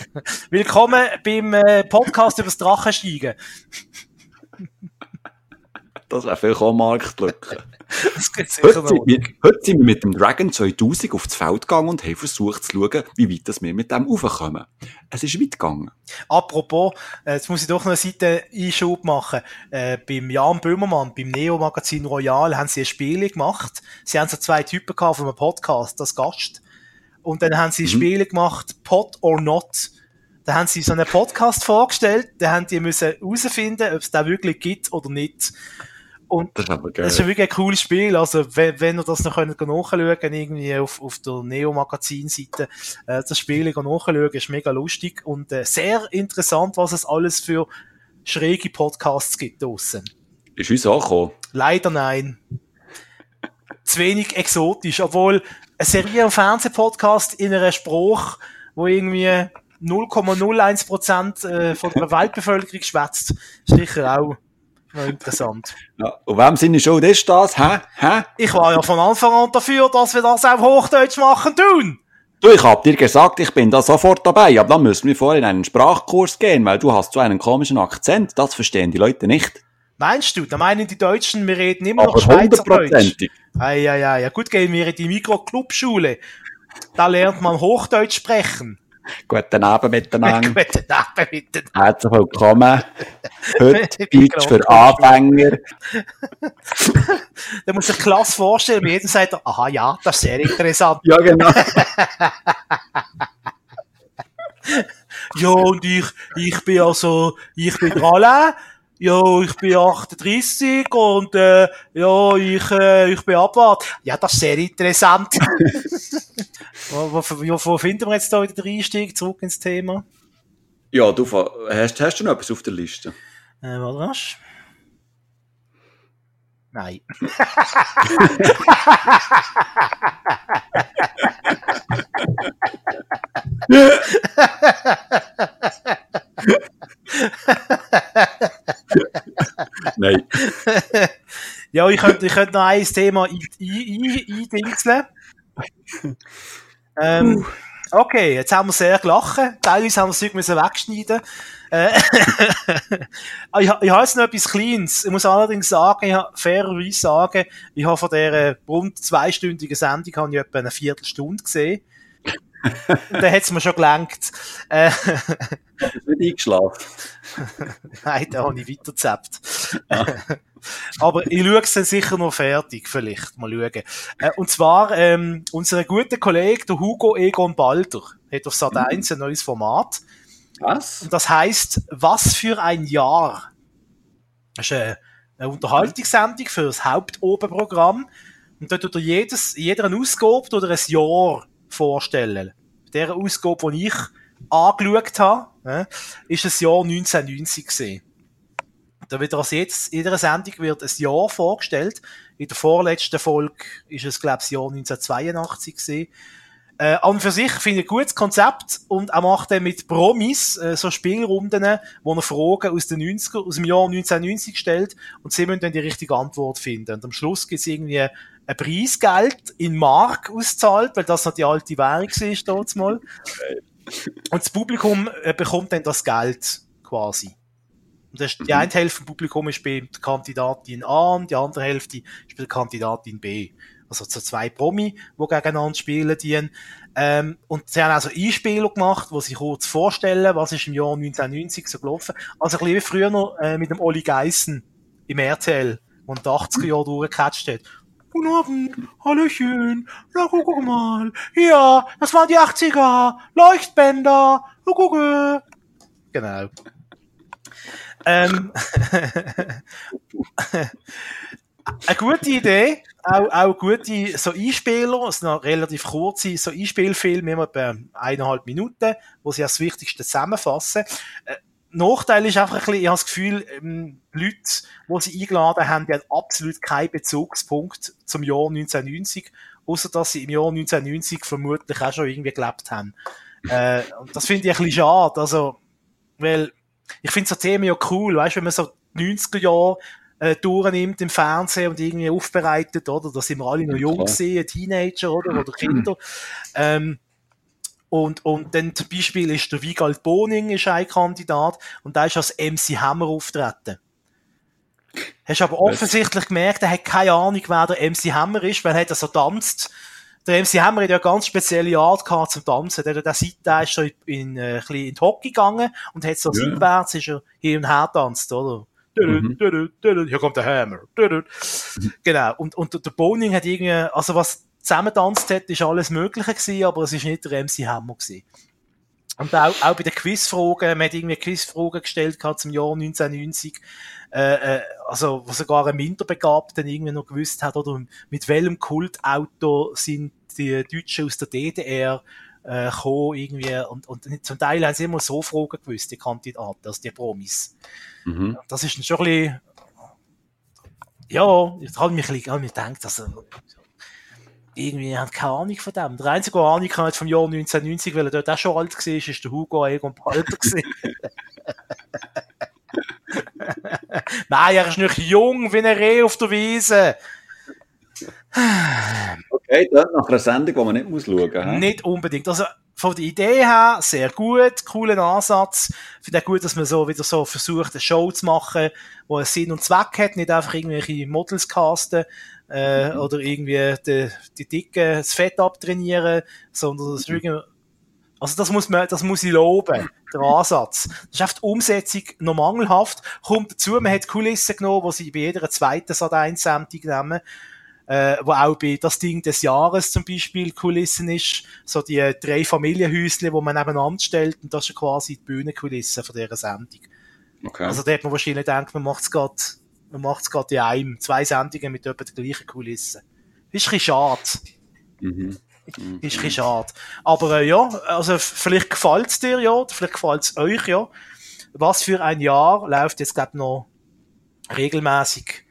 willkommen beim äh, Podcast über das Drachensteigen. Das wäre vielleicht auch Marktlücke. Heute, sind wir, heute sind wir mit dem Dragon 2000 aufs Feld gegangen und haben versucht zu schauen, wie weit wir mit dem raufkommen. Es ist weit gegangen. Apropos, äh, jetzt muss ich doch noch eine Seite Einschub machen. Äh, beim Jan Böhmermann, beim Neo-Magazin Royal, haben sie ein Spiel gemacht. Sie haben so zwei Typen gehabt von einem Podcast, das Gast. Und dann haben sie mhm. Spiele gemacht, Pot or Not. Da haben sie so einen Podcast vorgestellt, da haben die müssen herausfinden, ob es da wirklich gibt oder nicht. Und das ist aber geil. Das ist wirklich ein cooles Spiel. Also, wenn, wenn ihr das noch könnt nachschauen irgendwie auf, auf der Neo-Magazin-Seite, äh, das Spiel nachschauen, ist mega lustig und äh, sehr interessant, was es alles für schräge Podcasts gibt draussen. Ist uns angekommen? Leider nein. Zu wenig exotisch, obwohl ein Serie- und Fernsehpodcast in einer Spruch, wo irgendwie 0,01% äh, von der Weltbevölkerung schwätzt, ist sicher auch interessant. Ja, und wem seine Schuld ist das? Hä? Hä? Ich war ja von Anfang an dafür, dass wir das auf Hochdeutsch machen tun. Du, ich hab dir gesagt, ich bin da sofort dabei, aber dann müssen wir vorher in einen Sprachkurs gehen, weil du hast so einen komischen Akzent, das verstehen die Leute nicht. Meinst du? Da meinen die Deutschen, wir reden immer aber noch Schweizerdeutsch. Ja, ja, ja, ja. Gut, gehen wir in die Mikroclubschule. Da lernt man Hochdeutsch sprechen. Guten Abend miteinander. Guten Abend miteinander. Herzlich willkommen. Heute Deutsch für Anfänger. da muss ich klasse vorstellen, wie jeder sagt, aha, ja, das ist sehr interessant. ja, genau. ja, und ich, ich bin also, ich bin Alain. Ja, ich bin 38 und äh, ja, ich, äh, ich bin abwart. Ja, das ist sehr interessant. wo, wo, wo, finden wir jetzt da wieder den Einstieg zurück ins Thema? Ja, du hast, hast du noch etwas auf der Liste? Äh, was hast Nein. Nein. ja, ich könnte, ich könnte noch ein Thema eindingseln. ähm, okay, jetzt haben wir sehr gelacht. Teilweise haben wir es müssen wegschneiden. Äh, ich, ich habe jetzt noch etwas Kleines. Ich muss allerdings sagen, ich habe fairerweise sagen, ich habe von dieser rund zweistündigen Sendung habe ich etwa eine Viertelstunde gesehen. Dann hat es mir schon gelenkt. Äh, Hast nicht eingeschlafen? Nein, da habe ich weitergezappt. Ja. Aber ich schaue es dann sicher noch fertig, vielleicht. Mal schauen. Äh, und zwar, ähm, unser guter Kollege, der Hugo Egon Balder, hat auf Sat 1 ein neues Format. Was? Und das heißt, was für ein Jahr? Das ist eine, eine Unterhaltungssendung für das Hauptoberprogramm. Und dort tut er jedes, jeder Ausgabe oder ein Jahr vorstellen. Der Ausgabe, die ich angeschaut habe, ist das Jahr 1990 gesehen. Da wird als jetzt, in jeder Sendung wird ein Jahr vorgestellt. In der vorletzten Folge ist es, glaube ich, das Jahr 1982 gesehen. Äh, an für sich finde ich ein gutes Konzept und er macht dann mit Promis äh, so Spielrunden, wo er Fragen aus den 90er, aus dem Jahr 1990 stellt und sie müssen dann die richtige Antwort finden. Und am Schluss gibt es irgendwie ein Preisgeld in Mark auszahlt, weil das noch die alte Währung ist dort mal. Und das Publikum äh, bekommt dann das Geld quasi. Und das, die mhm. eine Hälfte vom Publikum ist bei der Kandidatin A und die andere Hälfte ist bei der Kandidatin B. Also so zwei Promi, die gegeneinander spielen dienen. Ähm, und sie haben also Einspieler gemacht, wo sie kurz vorstellen, was ist im Jahr 1990 so gelaufen. Also ein bisschen wie früher noch äh, mit dem Oli Geissen im RTL, wo in den 80er Jahren durchgecatcht hat. Guten Abend, Hallöchen, na guck mal, ja, das waren die 80er, Leuchtbänder, na gucke. Genau. ähm, eine gute Idee, auch, auch gute so Einspieler, es sind relativ kurze so Einspielfilme, immer etwa eineinhalb Minuten, wo sie das Wichtigste zusammenfassen. Nachteil ist einfach ein bisschen, ich habe das Gefühl, ähm, Leute, die sie eingeladen haben, die haben absolut keinen Bezugspunkt zum Jahr 1990, außer dass sie im Jahr 1990 vermutlich auch schon irgendwie gelebt haben. Äh, und das finde ich ein bisschen schade, also, weil ich finde so Themen ja cool, weißt, wenn man so 90er Jahre äh, durchnimmt im Fernsehen und irgendwie aufbereitet, oder? Da sind wir alle noch jung gesehen, Teenager, oder? Oder Kinder. Ähm, und, und dann zum Beispiel ist der Wiegald Boning ist ein Kandidat und da ist als MC Hammer auftreten. Hast aber offensichtlich gemerkt, er hat keine Ahnung, wer der MC Hammer ist, weil er hat so tanzt. Der MC Hammer hat ja eine ganz spezielle Art gehabt zum Tanzen. Der, der Seite ist so in, in, äh, in die Hockey gegangen und hat so ja. seitwärts ist er hin und her tanzt, oder? Mhm. Hier kommt der Hammer. Genau. Und, und der Boning hat irgendwie, also was zusammentanzt hat, ist alles Mögliche gewesen, aber es ist nicht der MC Hammer gewesen. Und auch, auch bei den Quizfragen, man hat irgendwie Quizfragen gestellt gehabt zum Jahr 1990, äh, äh, also, wo sogar ein Minderbegabten irgendwie noch gewusst hat, oder mit welchem Kultauto sind die Deutschen aus der DDR äh, gekommen, irgendwie, und, und zum Teil haben sie immer so Fragen gewusst, die Kandidaten, also die Promis. Mhm. Das ist schon ein bisschen, ja, ich habe mich ein bisschen, gedacht, also, irgendwie haben keine Ahnung von dem. Der einzige, der Ahnung hat vom Jahr 1990, weil er dort auch schon alt war, ist der Hugo Egon Palter Nein, er ist nicht jung wie ein Reh auf der Wiese. okay, das nach einer Sendung, die man nicht muss schauen muss. Nicht unbedingt. Also, von der Idee her sehr gut, cooler Ansatz. Ich finde auch gut, dass man so wieder so versucht, eine Show zu machen, wo einen Sinn und Zweck hat, nicht einfach irgendwelche Models casten äh, mhm. oder irgendwie die, die Dicken das Fett abtrainieren, sondern das irgendwie, also das muss man, das muss ich loben, der Ansatz. Das ist einfach die Umsetzung noch mangelhaft. Kommt dazu, man hat Kulissen genommen, wo sie bei jeder zweiten Sat1-Sendung nehmen äh, wo auch bei das Ding des Jahres zum Beispiel Kulissen ist, so die drei Familienhäusle, wo man nebeneinander stellt und das ist quasi die Bühnenkulisse von dieser Sendung. Okay. Also da hat man wahrscheinlich gedacht, man macht es gerade, man macht es gerade in einem, zwei Sendungen mit etwa der gleichen Kulisse. Ist ein bisschen schade. Mhm. Ist ein bisschen schade. Aber äh, ja, also vielleicht gefällt es dir ja, vielleicht gefällt es euch ja. Was für ein Jahr läuft jetzt glaube noch regelmäßig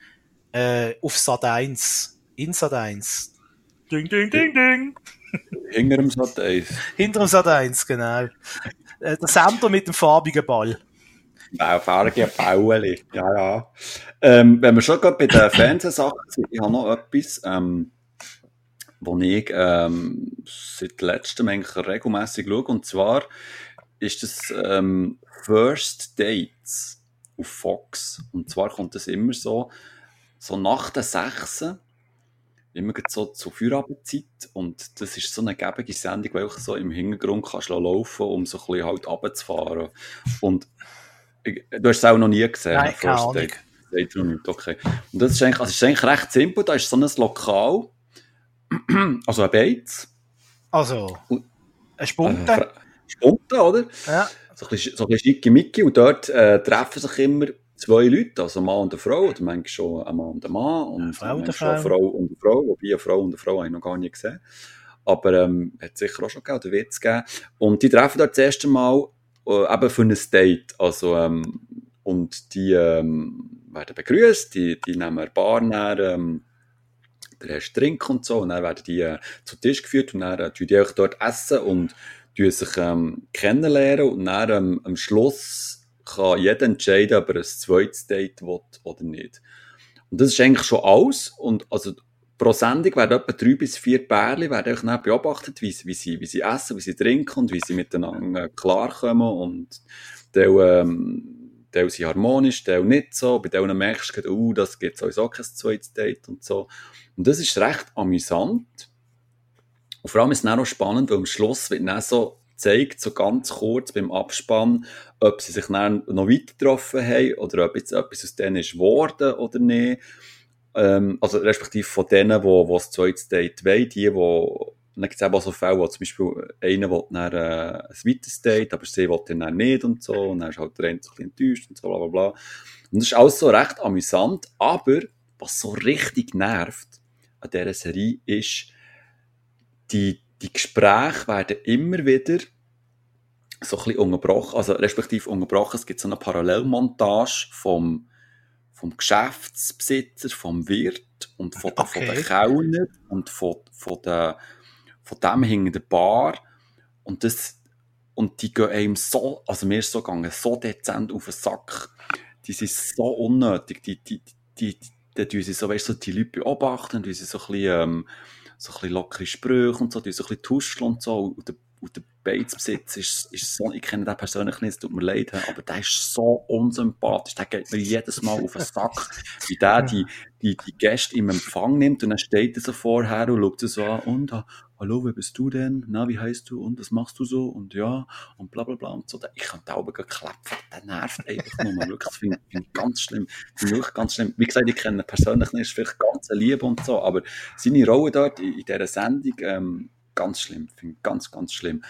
äh, auf Sat 1 Insat 1. Ding, ding, ding, ding. Hinter dem Sat 1. Hinter dem Sat 1, genau. Äh, der Sender mit dem farbigen Ball. Wow, farbige Bauli. Ja, ja. Ähm, wenn wir schon gerade bei den Fernsehsachen sind, ich habe noch etwas, ähm, wo ich ähm, seit letztem eigentlich regelmäßig schaue. Und zwar ist das ähm, First Dates auf Fox. Und zwar kommt das immer so, so nach den Sechsen immer so zur Feuerabendzeit und das ist so eine gebige Sendung, weil ich so im Hintergrund kannst laufen um so ein bisschen halt runterzufahren. Und du hast es auch noch nie gesehen. Nein, keine Ahnung. Okay. Und das ist eigentlich, also ist eigentlich recht simpel, da ist so ein Lokal, also ein Beiz. Also, ein Spunte. Äh, Spunte, oder? Ja. So ein bisschen, so ein bisschen schicke und dort äh, treffen sich immer zwei Leute, also ein Mann und eine Frau, oder manchmal schon ein Mann und ein Mann, und Frau und Frau. eine Frau und eine Frau, wobei eine Frau und eine Frau habe ich noch gar nicht gesehen. Aber ähm, hat sicher auch schon gegeben, oder wird es geben. Und die treffen dort das erste Mal äh, eben für ein Date. Also, ähm, und die ähm, werden begrüßt, die, die nehmen ein Bar näher, ähm, der erste Trink und so, und dann werden die äh, zu Tisch geführt und dann äh, die auch dort essen und sich ähm, kennenlernen und dann ähm, am Schluss kann jeder entscheiden, ob er ein zweites Date will oder nicht. Und das ist eigentlich schon alles. Und also pro Sendung werden etwa drei bis vier Pärchen werden auch beobachtet, wie, wie, sie, wie sie essen, wie sie trinken und wie sie miteinander klarkommen. Und der, ähm, der sind harmonisch, der nicht so. Bei denen merkst du, uh, das gibt sowieso kein zweites Date und so. Und das ist recht amüsant. Und vor allem ist es auch noch spannend, weil am Schluss wird dann so zeigt, so ganz kurz beim Abspann, ob sie sich dann noch weiter getroffen haben oder ob jetzt etwas aus denen ist geworden oder nicht. Ähm, also respektive von denen, die, die das zweite Date wollen, die, die dann gibt es eben auch so Fälle, wo zum Beispiel einer will dann äh, ein zweites Date, aber sie will dann nicht und so, und dann ist halt der eine so ein bisschen enttäuscht und so, bla bla bla. Und das ist alles so recht amüsant, aber was so richtig nervt an dieser Serie ist, die, die Gespräche werden immer wieder so ein bisschen unterbrochen, also respektive unterbrochen, es gibt so eine Parallelmontage vom, vom Geschäftsbesitzer, vom Wirt und von, okay. von den Kellner und von, von, der, von dem hinter der Bar. Und das, und die gehen einem so, also mir ist so gegangen, so dezent auf den Sack. Die sind so unnötig, die, die, die, die, die, die so, weißt, so die Leute beobachten, die sie so ein bisschen, ähm, so ein bisschen lockere Sprüche und so, die so ein bisschen tuscheln und so. Und der, und der Beizbesitz ist, ist so, ich kenne den persönlich nicht, es tut mir leid, aber der ist so unsympathisch, der geht mir jedes Mal auf den Sack, wie der die, die, die Gäste im Empfang nimmt und dann steht er so vorher und schaut sie so an und, ah, hallo, wer bist du denn? Na, wie heißt du? Und was machst du so? Und ja, und bla bla bla und so. Ich kann die Augen klepfen, der nervt einfach nur. Wirklich, das finde find ich ganz schlimm. Finde ich ganz schlimm. Wie gesagt, ich kenne ihn persönlich nicht, ist vielleicht ganz lieb und so, aber seine Rolle dort in, in dieser Sendung, ähm, ganz schlimm. Finde ich ganz, ganz schlimm.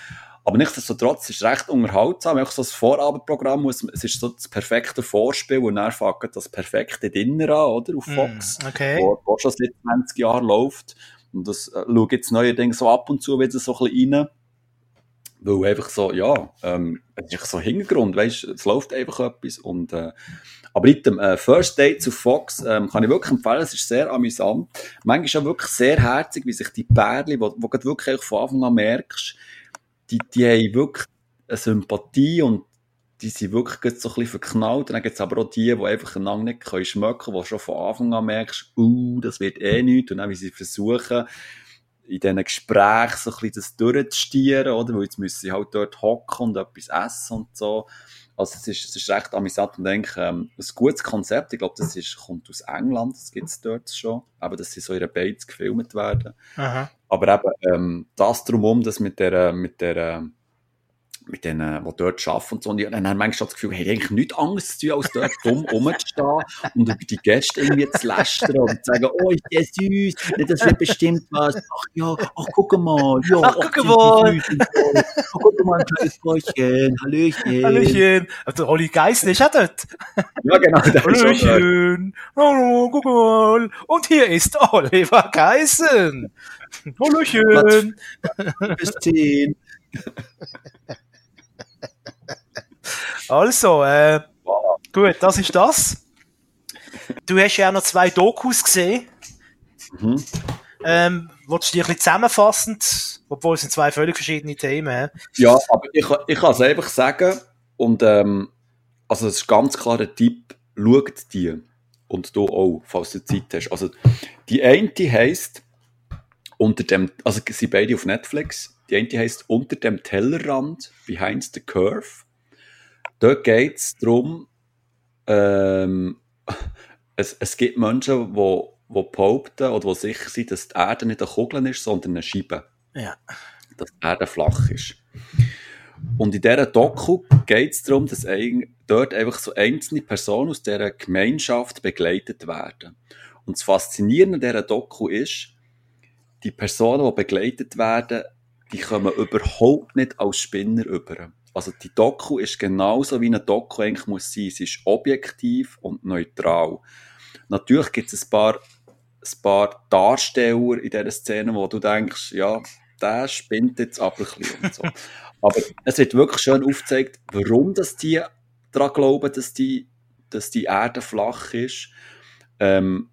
Aber nichtsdestotrotz ist es recht unterhaltsam. Auch so das Vorabendprogramm, es ist so das perfekte Vorspiel und dann fängt das perfekte Dinner an, oder? Auf hm, Fox. Mm, okay. Wo, wo schon seit 20 Jahren läuft. Und das äh, schaue jetzt neuerdings so ab und zu wieder so ein bisschen rein. Weil einfach so, ja, ähm, es ist so Hintergrund, weißt es läuft einfach etwas. Und, äh, aber mit dem äh, First Date zu Fox ähm, kann ich wirklich empfehlen, es ist sehr amüsant. Manchmal ist auch wirklich sehr herzig, wie sich die Pärchen, wo, wo du wirklich von Anfang an merkst, die, die haben wirklich eine Sympathie und die sind wirklich so ein bisschen verknallt. Dann gibt es aber auch die, die einfach einander nicht schmecken können, du schon von Anfang an merkst, uh, das wird eh nichts. Und dann, wie sie versuchen, in diesen Gesprächen so ein bisschen das durchzustieren, oder? Weil jetzt müssen sie halt dort hocken und etwas essen und so. Also es ist, es ist recht amüsant und denke, ähm, ein gutes Konzept. Ich glaube, das ist, kommt aus England, das gibt es dort schon. Aber dass sie so ihre Bates gefilmt werden. Aha. Aber eben, ähm, das drumherum, das mit der, mit der, mit denen, die dort arbeiten und so. Und dann haben manchmal das Gefühl, hey, eigentlich nichts anderes zu tun, als dort dumm rumzustehen und über die Gäste irgendwie zu lästern und zu sagen, oh, ist der süß, das wird bestimmt was. Ach ja, ach, guck mal, ja, ach, guck mal. Ach, guck mal, ein kleines Bräuchchen, Hallöchen. Hallöchen. Also, Olli Geissel ist ja dort. Ja, genau. Hallöchen. Hallo, guck mal. Und hier ist Oliver Geissen. Hallöchen. Bis zehn. Also, äh, gut, das ist das. Du hast ja auch noch zwei Dokus gesehen. Mhm. Ähm, willst du die ein bisschen zusammenfassend, obwohl es sind zwei völlig verschiedene Themen. Ja, aber ich, ich kann es einfach sagen, und ähm, also es ist ganz klar ein Tipp, schaut die. Und du auch, falls du Zeit hast. Also die eine heisst, unter dem, also sie sind beide auf Netflix, die eine heisst Unter dem Tellerrand, Behind the Curve. Dort geht es darum, ähm, es, es gibt Menschen, die, die behaupten oder die sicher sind, dass die Erde nicht eine Kugel ist, sondern eine Scheibe. Ja. Dass die Erde flach ist. Und in dieser Doku geht es darum, dass dort einfach so einzelne Personen aus dieser Gemeinschaft begleitet werden. Und das Faszinierende an dieser Doku ist, die Personen, die begleitet werden, die kommen überhaupt nicht als Spinner über. Also die Doku ist genauso wie eine Doku eigentlich muss sein. Sie ist objektiv und neutral. Natürlich gibt es ein paar, ein paar Darsteller in dieser Szene, wo du denkst, ja, der spinnt jetzt aber ein bisschen und so. aber es wird wirklich schön aufgezeigt, warum das die daran glauben, dass die, dass die Erde flach ist. Ähm,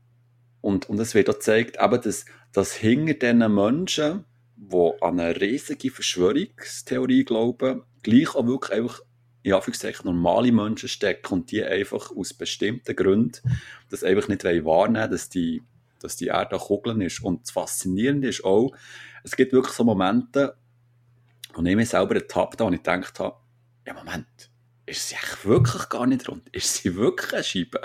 und, und es wird auch gezeigt, eben, dass, dass hinter diesen Menschen, die an eine riesige Verschwörungstheorie glauben, gleich auch wirklich einfach in Anführungszeichen normale Menschen stecken und die einfach aus bestimmten Gründen das einfach nicht wahrnehmen dass die, dass die Erde Kugeln ist. Und das Faszinierende ist auch, es gibt wirklich so Momente, wo ich mich selber ertappt habe und ich gedacht habe, ja Moment, ist sie eigentlich wirklich gar nicht rund? Ist sie wirklich eine Scheibe?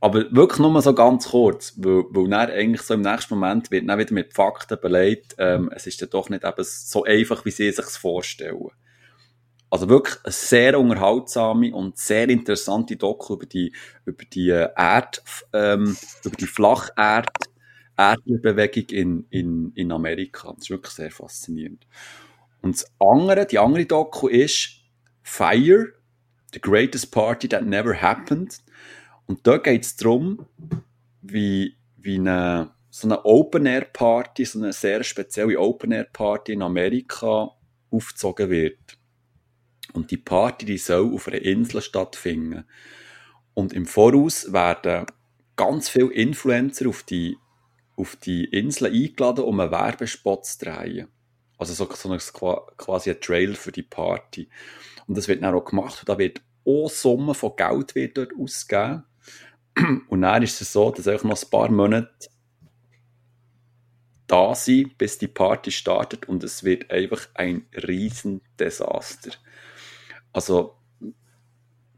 Aber wirklich nur so ganz kurz, weil, weil dann eigentlich so im nächsten Moment wird dann wieder mit Fakten beleidigt, ähm, es ist ja doch nicht eben so einfach, wie sie sich vorstellen. Also wirklich eine sehr unterhaltsame und sehr interessante Doku über die, über die äh, Erd, ähm, über die Flacherd, Erdbewegung in, in, in Amerika. Das ist wirklich sehr faszinierend. Und das andere, die andere Doku ist Fire, The Greatest Party That Never Happened. Und da geht es darum, wie, wie eine, so eine Open-Air-Party, so eine sehr spezielle Open-Air-Party in Amerika aufgezogen wird. Und die Party, die soll auf einer Insel stattfinden. Und im Voraus werden ganz viele Influencer auf die, auf die Insel eingeladen, um einen Werbespot zu drehen. Also so, so ein, quasi ein Trailer für die Party. Und das wird dann auch gemacht und da wird auch Summen von Geld wird dort ausgegeben. Und dann ist es so, dass einfach noch ein paar Monate da sind, bis die Party startet und es wird einfach ein Riesendesaster. Also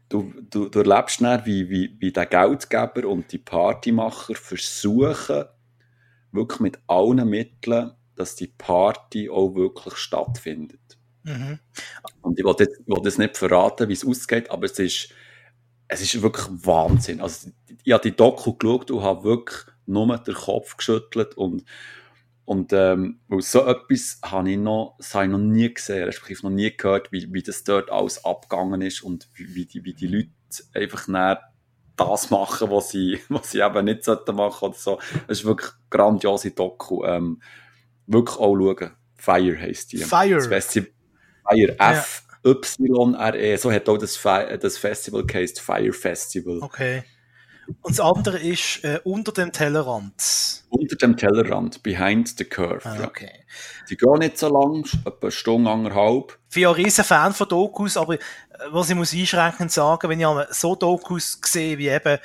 du, du, du erlebst dann, wie, wie, wie der Geldgeber und die Partymacher versuchen, wirklich mit allen Mitteln, dass die Party auch wirklich stattfindet. Mhm. Und ich wollte jetzt, jetzt nicht verraten, wie es ausgeht, aber es ist, es ist wirklich Wahnsinn. Also, ich habe die Doku geschaut und habe wirklich nur den Kopf geschüttelt und, und ähm, so etwas habe ich noch, das habe ich noch nie gesehen, respektive noch nie gehört, wie, wie das dort alles abgegangen ist und wie, wie, die, wie die Leute einfach näher das machen, was sie, was sie eben nicht sollten machen oder so. Es ist wirklich grandiose Doku. Ähm, wirklich auch schauen. Fire heisst die. Fire. Das Festival, Fire. F-Y-R-E. So hat auch das, Fe das Festival geheißt. Fire Festival. Okay. Und das andere ist äh, unter dem Tellerrand. Unter dem Tellerrand, behind the curve. Ah, okay. Ja. Die gehen nicht so lang, etwa eine Stunde, anderthalb. Ich bin ein riesen Fan von Dokus, aber äh, was ich muss einschränkend sagen, wenn ich so Dokus sehe, wie eben äh,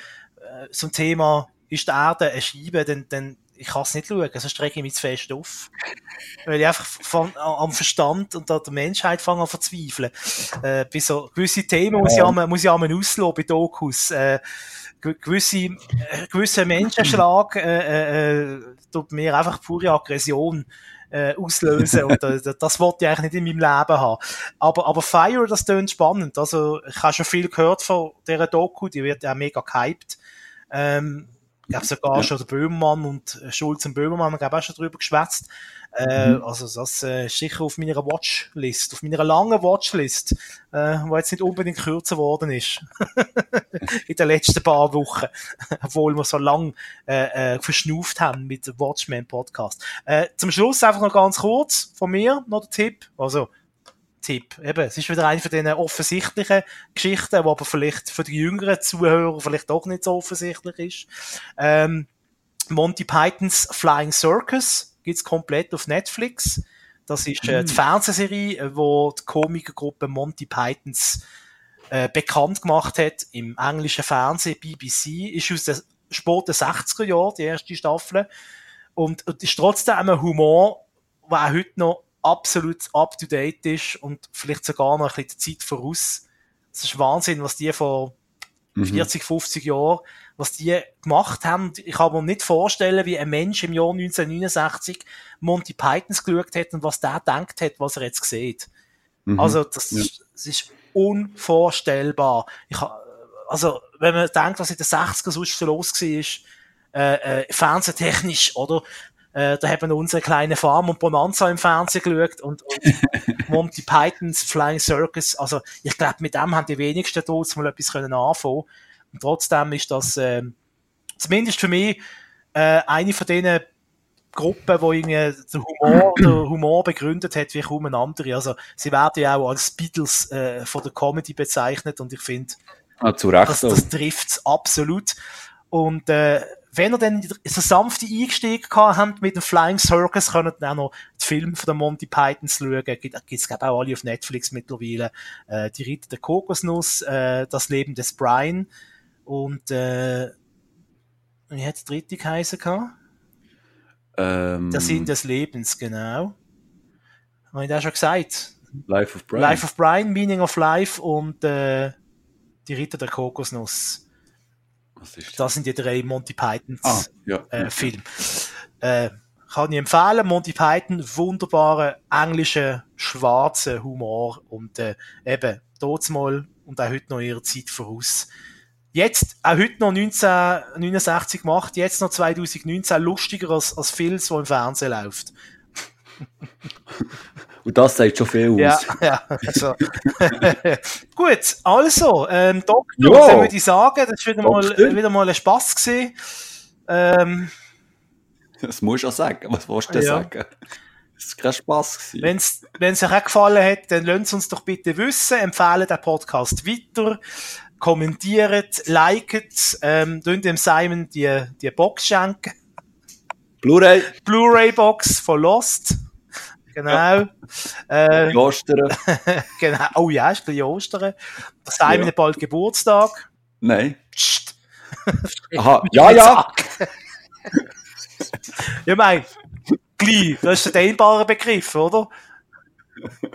so ein Thema, ist die Erde eine Scheibe, dann, dann ich kann es nicht schauen, sonst strecke ich mich zu fest auf. Weil ich einfach von, am Verstand und an der Menschheit fange an zu verzweifeln. Äh, bei so gewisse Themen muss ich einmal, muss ich einmal auslassen bei Dokus. Äh, gewisse, äh, gewisse Menschenschlag äh, äh, äh, tut mir einfach pure Aggression äh, auslösen und äh, das wollte ich eigentlich nicht in meinem Leben haben. Aber, aber Fire, das klingt spannend. Also ich habe schon viel gehört von dieser Doku, die wird ja mega gehypt. Ähm, ich glaube sogar ja. schon der Böhmermann und Schulz und Böhmermann haben auch schon drüber geschwätzt. Äh, mhm. Also das äh, ist sicher auf meiner Watchlist, auf meiner langen Watchlist, äh, wo jetzt nicht unbedingt kürzer worden ist in den letzten paar Wochen, obwohl wir so lang äh, äh, verschnauft haben mit dem Watchmen Podcast. Äh, zum Schluss einfach noch ganz kurz von mir noch der Tipp, also Tipp. Eben, es ist wieder eine von diesen offensichtlichen Geschichten, die aber vielleicht für die jüngeren Zuhörer vielleicht auch nicht so offensichtlich ist. Ähm, Monty Pythons Flying Circus gibt's komplett auf Netflix. Das ist äh, die mm. Fernsehserie, wo die Komikergruppe Monty Pythons äh, bekannt gemacht hat im englischen Fernsehen. BBC ist aus den späten 60er Jahren, die erste Staffel. Und, und ist trotzdem ein Humor, der auch heute noch absolut up to date ist und vielleicht sogar noch ein bisschen die Zeit voraus. Es ist Wahnsinn, was die vor mhm. 40, 50 Jahren, was die gemacht haben. Ich kann mir nicht vorstellen, wie ein Mensch im Jahr 1969 Monty Pythons geschaut hat und was der denkt hat, was er jetzt sieht. Mhm. Also, das, ja. das, ist unvorstellbar. Ich, also, wenn man denkt, was in den 60er sonst so los war, äh, äh, fernsehtechnisch, oder? Äh, da haben wir unsere kleine Farm und Bonanza im Fernsehen geschaut und, und Monty Pythons Flying Circus. Also ich glaube, mit dem haben die wenigsten dort mal etwas können anfangen. Und trotzdem ist das äh, zumindest für mich äh, eine von denen Gruppen, wo irgendwie der Humor, der Humor begründet hat wie kaum eine andere. Also sie werden ja auch als Beatles äh, von der Comedy bezeichnet und ich finde, ah, das, das trifft absolut. Und äh, wenn ihr dann so sanfte Einstieg gehabt habt mit dem Flying Circus, könnt ihr auch noch die Filme von der Monty Pythons schauen. Gibt es, glaube auch alle auf Netflix mittlerweile. Äh, die Ritter der Kokosnuss, äh, Das Leben des Brian und äh, wie hat der dritte geheißen gehabt? Ähm, der Sinn des Lebens, genau. Habe ich da schon gesagt? Life of Brian. Life of Brian, Meaning of Life und äh, die Ritter der Kokosnuss. Das? sind die drei Monty Pythons ah, ja, äh, Filme. Äh, kann ich empfehlen. Monty Python, wunderbaren englischen, schwarzen Humor und äh, eben dort mal und auch heute noch ihre Zeit voraus. Jetzt, auch heute noch 1969 gemacht, jetzt noch 2019 lustiger als, als vieles, was im Fernsehen läuft. Und das sagt schon viel aus. Ja, ja. Also. Gut, also, ähm, Doktor, ja. würde ich sagen, das war wieder mal, wieder mal ein Spass gewesen. Ähm, das muss ich auch sagen. Was willst du ja. sagen? Es war kein Spass. Wenn es euch auch gefallen hat, dann lasst es uns doch bitte wissen, empfehlen den Podcast weiter, kommentiert, liket, ähm, dem Simon die, die Box schenken. Blu-ray. Blu-ray-Box von Lost. Genau. Ja. Äh, Ostern. genau. Oh ja, ist ein Ostern. Simon ja. bald Geburtstag. Nein. Psst. Aha, ja, ja. ja, mein, gleich, das ist ein dehnbarer Begriff, oder?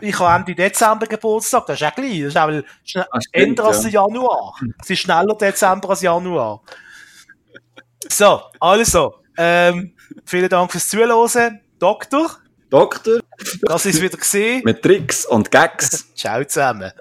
Ich habe Ende Dezember Geburtstag, das ist auch gleich. Das ist auch schnell, ah, Ende als ja. Januar. Es ist schneller Dezember als Januar. So, also, ähm, vielen Dank fürs Zuhören. Doktor. Doktor. Das ist wieder gesehen. Mit Tricks und Gags. Ciao zusammen.